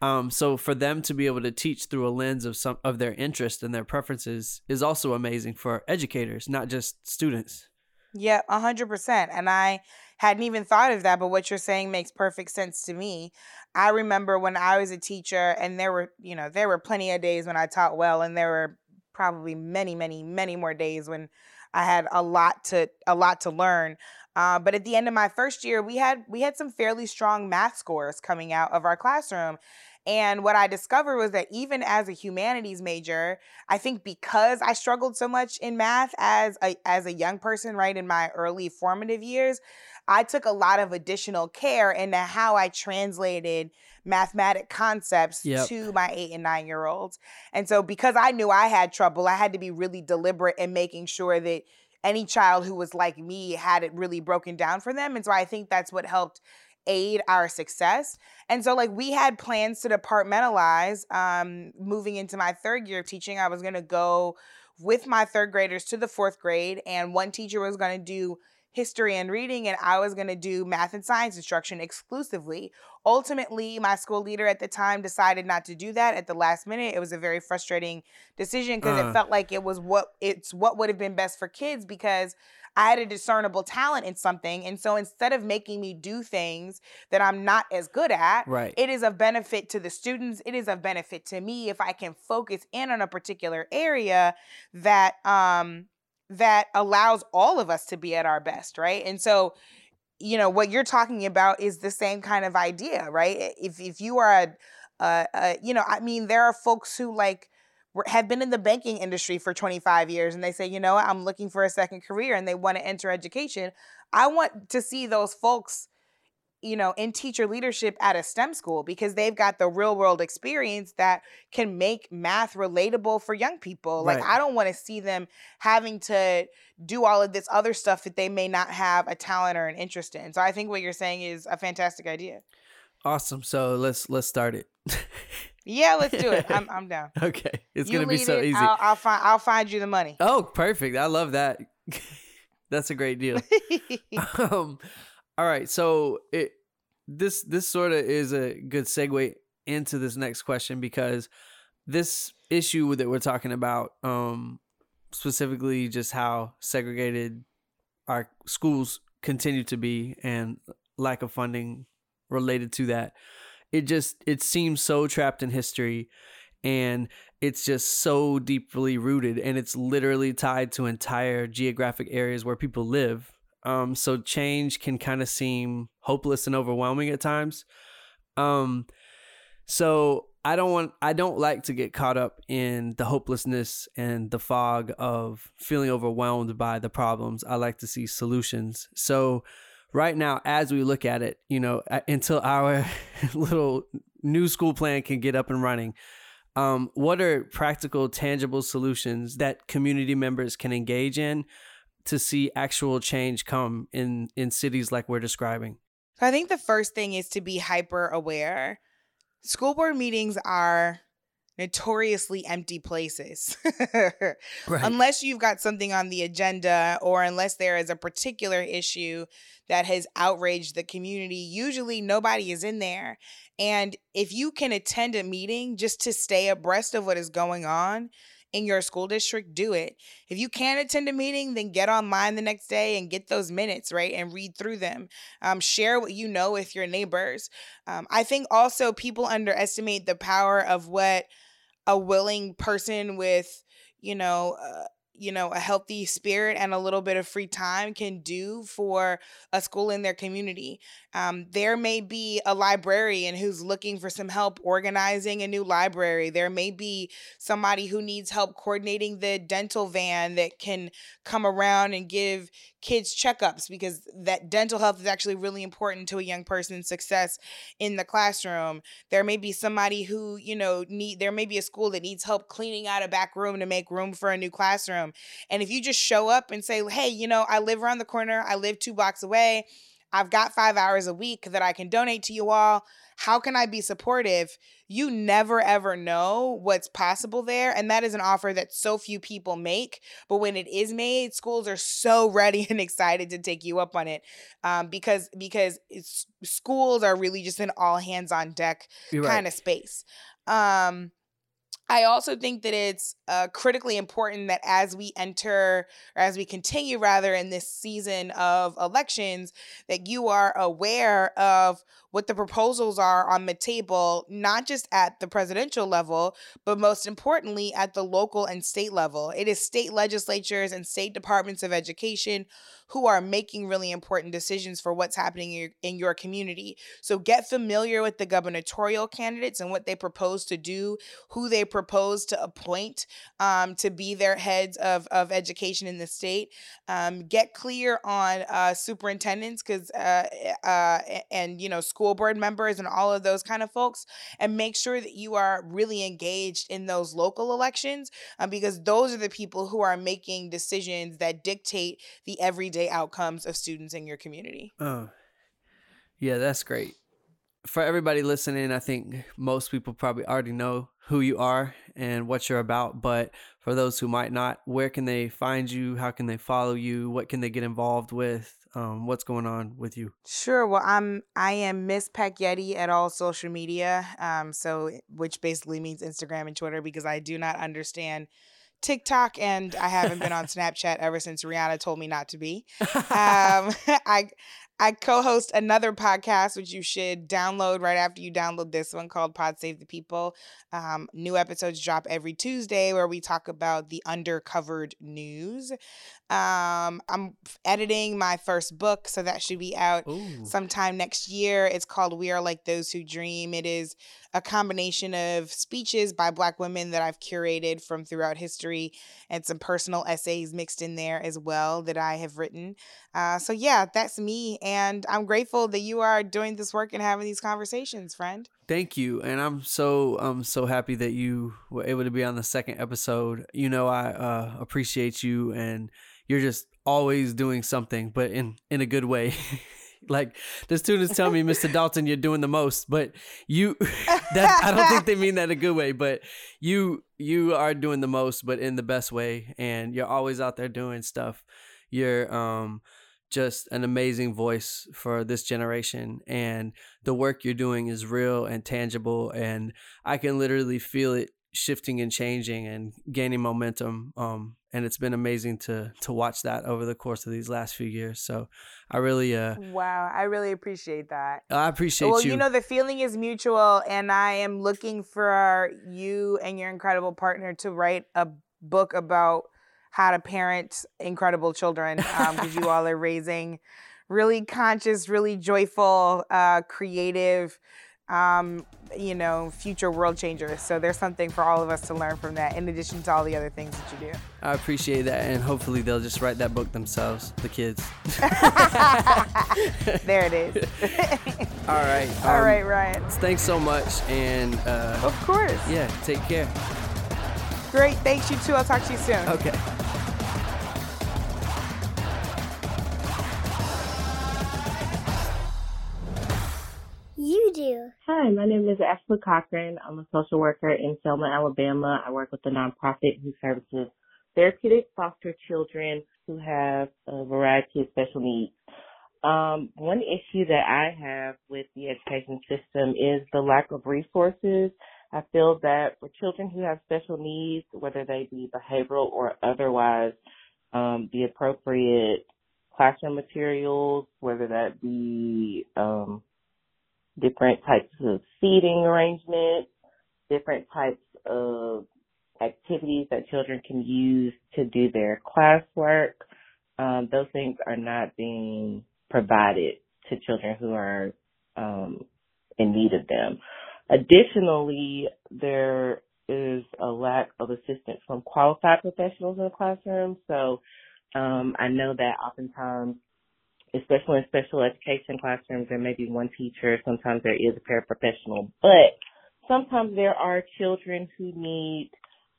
Um, so for them to be able to teach through a lens of some of their interest and their preferences is also amazing for educators, not just students. Yeah, a hundred percent. And I hadn't even thought of that, but what you're saying makes perfect sense to me. I remember when I was a teacher, and there were, you know, there were plenty of days when I taught well, and there were probably many, many, many more days when I had a lot to a lot to learn. Uh, but at the end of my first year, we had we had some fairly strong math scores coming out of our classroom, And what I discovered was that even as a humanities major, I think because I struggled so much in math as a as a young person, right, in my early formative years, I took a lot of additional care into how I translated mathematic concepts Yep. to my eight and nine year olds. And so, because I knew I had trouble, I had to be really deliberate in making sure that any child who was like me had it really broken down for them. And so, I think that's what helped aid our success. And so, like, we had plans to departmentalize. Um, moving into my third year of teaching, I was going to go with my third graders to the fourth grade, and one teacher was going to do history and reading, and I was going to do math and science instruction exclusively. Ultimately, my school leader at the time decided not to do that at the last minute. It was a very frustrating decision because Uh. it felt like it was what it's what would have been best for kids because I had a discernible talent in something. And so instead of making me do things that I'm not as good at, Right. it is of benefit to the students. It is of benefit to me if I can focus in on a particular area that um that allows all of us to be at our best, right? And so you know what you're talking about is the same kind of idea, right? If if you are a, a, a you know, I mean, there are folks who like have been in the banking industry for 25 years and they say, you know I'm looking for a second career and they want to enter education. I want to see those folks, you know, in teacher leadership at a STEM school because they've got the real world experience that can make math relatable for young people. Like, I don't want to see them having to do all of this other stuff that they may not have a talent or an interest in. So I think what you're saying is a fantastic idea. Awesome. So let's let's start it. Yeah, let's do it. I'm I'm down. okay. It's You gonna be so it, easy. I'll, I'll find I'll find you the money. Oh, perfect. I love that. That's a great deal. um, all right. So it this this sort of is a good segue into this next question because this issue that we're talking about, um, specifically just how segregated our schools continue to be and lack of funding related to that. It just it seems so trapped in history and it's just so deeply rooted and it's literally tied to entire geographic areas where people live um so change can kind of seem hopeless and overwhelming at times. Um so i don't want i don't like to get caught up in the hopelessness and the fog of feeling overwhelmed by the problems. I like to see solutions. So right now as we look at it you know until our little new school plan can get up and running um, what are practical, tangible solutions that community members can engage in to see actual change come in in cities like we're describing? I think the first thing is to be hyper aware. School board meetings are notoriously empty places. Right. Unless you've got something on the agenda or unless there is a particular issue that has outraged the community, usually nobody is in there. And if you can attend a meeting just to stay abreast of what is going on in your school district, do it. If you can't attend a meeting, then get online the next day and get those minutes, right? And read through them. Um, share what you know with your neighbors. Um, I think also people underestimate the power of what a willing person with, you know, uh, you know, a healthy spirit and a little bit of free time can do for a school in their community. Um, there may be a librarian who's looking for some help organizing a new library. There may be somebody who needs help coordinating the dental van that can come around and give kids checkups because that dental health is actually really important to a young person's success in the classroom. There may be somebody who, you know, need there may be a school that needs help cleaning out a back room to make room for a new classroom. And if you just show up and say, "Hey, you know, I live around the corner. I live 2 blocks away. I've got 5 hours a week that I can donate to you all. How can I be supportive?" You never ever know what's possible there, and that is an offer that so few people make. But when it is made, schools are so ready and excited to take you up on it, um, because because it's, schools are really just an all hands on deck You're right. kind of space. Um, I also think that it's uh, critically important that as we enter, or as we continue rather, in this season of elections, that you are aware of what the proposals are on the table, not just at the presidential level, but most importantly at the local and state level. It is state legislatures and state departments of education who are making really important decisions for what's happening in your, in your community. So get familiar with the gubernatorial candidates and what they propose to do, who they propose to appoint um, to be their heads of, of education in the state. Um, get clear on uh, superintendents because uh, uh, and you know school board members and all of those kind of folks, and make sure that you are really engaged in those local elections um, because those are the people who are making decisions that dictate the everyday day outcomes of students in your community. Oh, yeah, that's great. For everybody listening, I think most people probably already know who you are and what you're about. But for those who might not, where can they find you? How can they follow you? What can they get involved with? Um, what's going on with you? Sure. Well, I'm I am Miss Packyetti at all social media. Um, so which basically means Instagram and Twitter because I do not understand TikTok and I haven't been on Snapchat ever since Rihanna told me not to be. Um, I I co-host another podcast which you should download right after you download this one called Pod Save the People. Um, new episodes drop every Tuesday where we talk about the undercovered news. Um, I'm editing my first book, so that should be out Ooh. sometime next year. It's called We Are Like Those Who Dream. It is a combination of speeches by Black women that I've curated from throughout history and some personal essays mixed in there as well that I have written. Uh, so, yeah, that's me. And I'm grateful that you are doing this work and having these conversations, friend. Thank you, and I'm so I'm so happy that you were able to be on the second episode. You know, I uh, appreciate you, and you're just always doing something, but in in a good way. like the students tell me, Mr. Dalton, you're doing the most, but you that I don't think they mean that a good way, but you you are doing the most, but in the best way, and you're always out there doing stuff. You're um just an amazing voice for this generation and the work you're doing is real and tangible and I can literally feel it shifting and changing and gaining momentum um and it's been amazing to to watch that over the course of these last few years so I really uh Wow, I really appreciate that. I appreciate well, you. Well, you know, the feeling is mutual, and I am looking for you and your incredible partner to write a book about how to parent incredible children because um, you all are raising really conscious, really joyful, uh, creative, um, you know, future world changers. So there's something for all of us to learn from that, in addition to all the other things that you do. I appreciate that, and hopefully they'll just write that book themselves, the kids. there it is. all right. All um, right, Ryan. Thanks so much, and uh, Of course. yeah, take care. Great. Thanks, you too. I'll talk to you soon. Okay. Hi, my name is Ashley Cochran. I'm a social worker in Selma, Alabama. I work with a nonprofit who services therapeutic foster children who have a variety of special needs. Um, one issue that I have with the education system is the lack of resources. I feel that for children who have special needs, whether they be behavioral or otherwise, um, the appropriate classroom materials, whether that be um, different types of seating arrangements, different types of activities that children can use to do their classwork. Um, those things are not being provided to children who are um, in need of them. Additionally, there is a lack of assistance from qualified professionals in the classroom. So um, I know that oftentimes especially in special education classrooms, there may be one teacher. Sometimes there is a paraprofessional, but sometimes there are children who need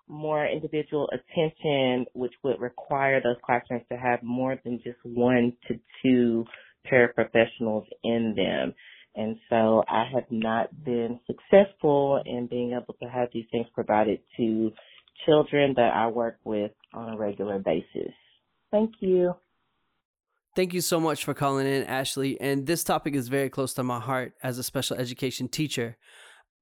more individual attention, which would require those classrooms to have more than just one to two paraprofessionals in them. And so I have not been successful in being able to have these things provided to children that I work with on a regular basis. Thank you. Thank you so much for calling in, Ashley. And this topic is very close to my heart as a special education teacher.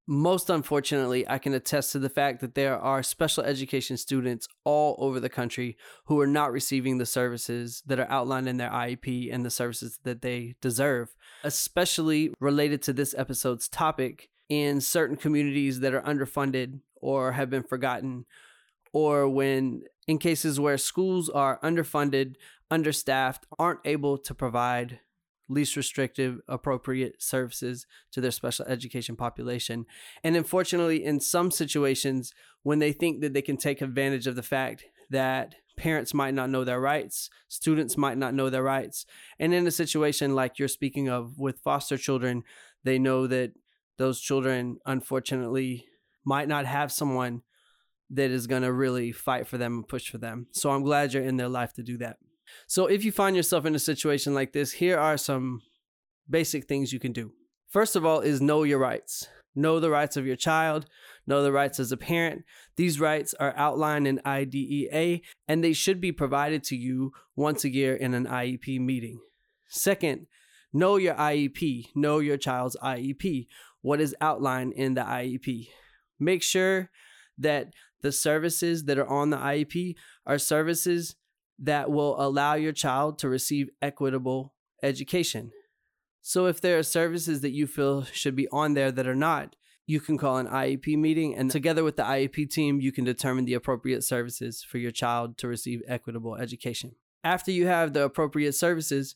most unfortunately, I can attest to the fact that there are special education students all over the country who are not receiving the services that are outlined in their IEP and the services that they deserve, especially related to this episode's topic in certain communities that are underfunded or have been forgotten, or when in cases where schools are underfunded, understaffed, aren't able to provide least restrictive, appropriate services to their special education population. And unfortunately, in some situations, when they think that they can take advantage of the fact that parents might not know their rights, students might not know their rights, and in a situation like you're speaking of with foster children, they know that those children, unfortunately, might not have someone that is going to really fight for them and push for them. So I'm glad you're in their life to do that. So if you find yourself in a situation like this, here are some basic things you can do. First of all, is know your rights. Know the rights of your child, know the rights as a parent. These rights are outlined in IDEA and they should be provided to you once a year in an IEP meeting. Second, know your IEP, know your child's IEP, what is outlined in the IEP. Make sure that the services that are on the IEP are services that will allow your child to receive equitable education. So, if there are services that you feel should be on there that are not, you can call an IEP meeting, and together with the IEP team, you can determine the appropriate services for your child to receive equitable education. After you have the appropriate services,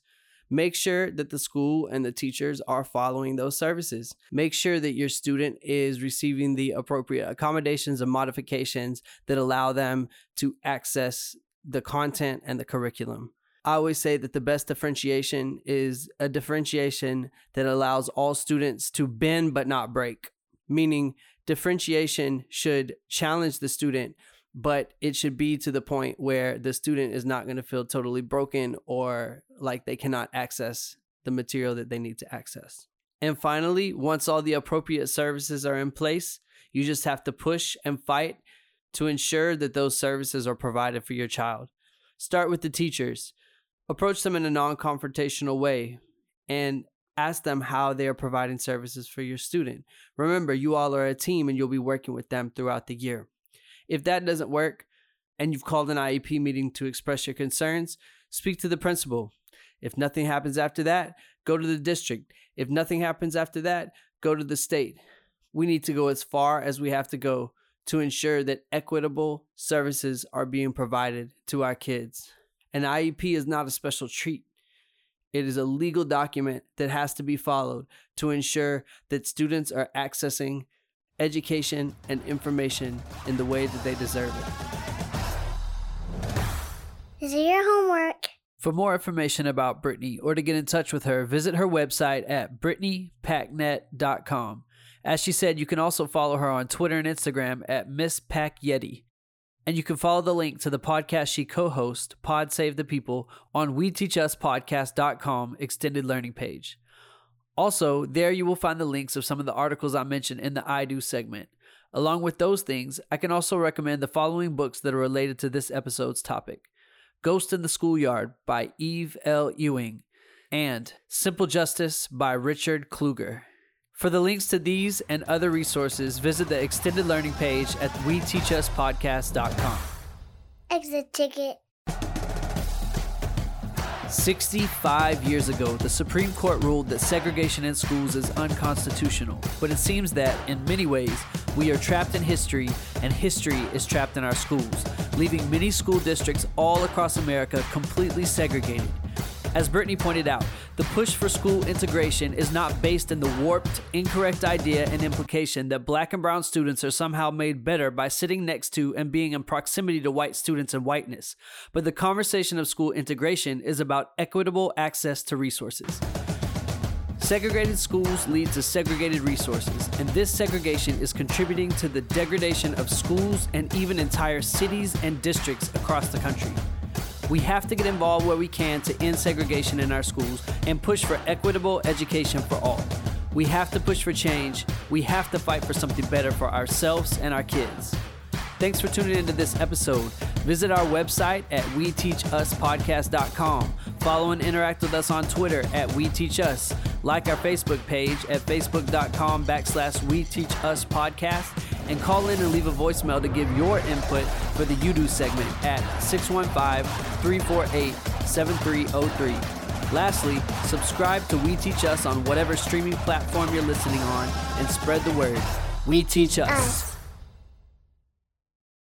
make sure that the school and the teachers are following those services. Make sure that your student is receiving the appropriate accommodations and modifications that allow them to access the content and the curriculum. I always say that the best differentiation is a differentiation that allows all students to bend but not break, meaning differentiation should challenge the student, but it should be to the point where the student is not going to feel totally broken or like they cannot access the material that they need to access. And finally, once all the appropriate services are in place, you just have to push and fight to ensure that those services are provided for your child. Start with the teachers. Approach them in a non confrontational way and ask them how they are providing services for your student. Remember, you all are a team and you'll be working with them throughout the year. If that doesn't work and you've called an IEP meeting to express your concerns, speak to the principal. If nothing happens after that, go to the district. If nothing happens after that, go to the state. We need to go as far as we have to go to ensure that equitable services are being provided to our kids. An IEP is not a special treat. It is a legal document that has to be followed to ensure that students are accessing education and information in the way that they deserve it. Is it your homework? For more information about Brittany or to get in touch with her, visit her website at brittanypacknet.com. As she said, you can also follow her on Twitter and Instagram at Miss Packyetti. And you can follow the link to the podcast she co hosts, Pod Save the People, on WeTeachUsPodcast.com extended learning page. Also, there you will find the links of some of the articles I mentioned in the I Do segment. Along with those things, I can also recommend the following books that are related to this episode's topic Ghost in the Schoolyard by Eve L. Ewing and Simple Justice by Richard Kluger. For the links to these and other resources, visit the extended learning page at WeTeachUsPodcast.com. Exit ticket. 65 years ago, the Supreme Court ruled that segregation in schools is unconstitutional. But it seems that, in many ways, we are trapped in history, and history is trapped in our schools, leaving many school districts all across America completely segregated. As Brittany pointed out, the push for school integration is not based in the warped, incorrect idea and implication that black and brown students are somehow made better by sitting next to and being in proximity to white students and whiteness. But the conversation of school integration is about equitable access to resources. Segregated schools lead to segregated resources, and this segregation is contributing to the degradation of schools and even entire cities and districts across the country. We have to get involved where we can to end segregation in our schools and push for equitable education for all. We have to push for change. We have to fight for something better for ourselves and our kids. Thanks for tuning into this episode. Visit our website at weteachuspodcast.com. Follow and interact with us on Twitter at WeTeachUs. Like our Facebook page at facebook.com backslash We Teach Us Podcast. And call in and leave a voicemail to give your input for the You Do segment at 615 348 7303. Lastly, subscribe to We Teach Us on whatever streaming platform you're listening on and spread the word. We Teach Us.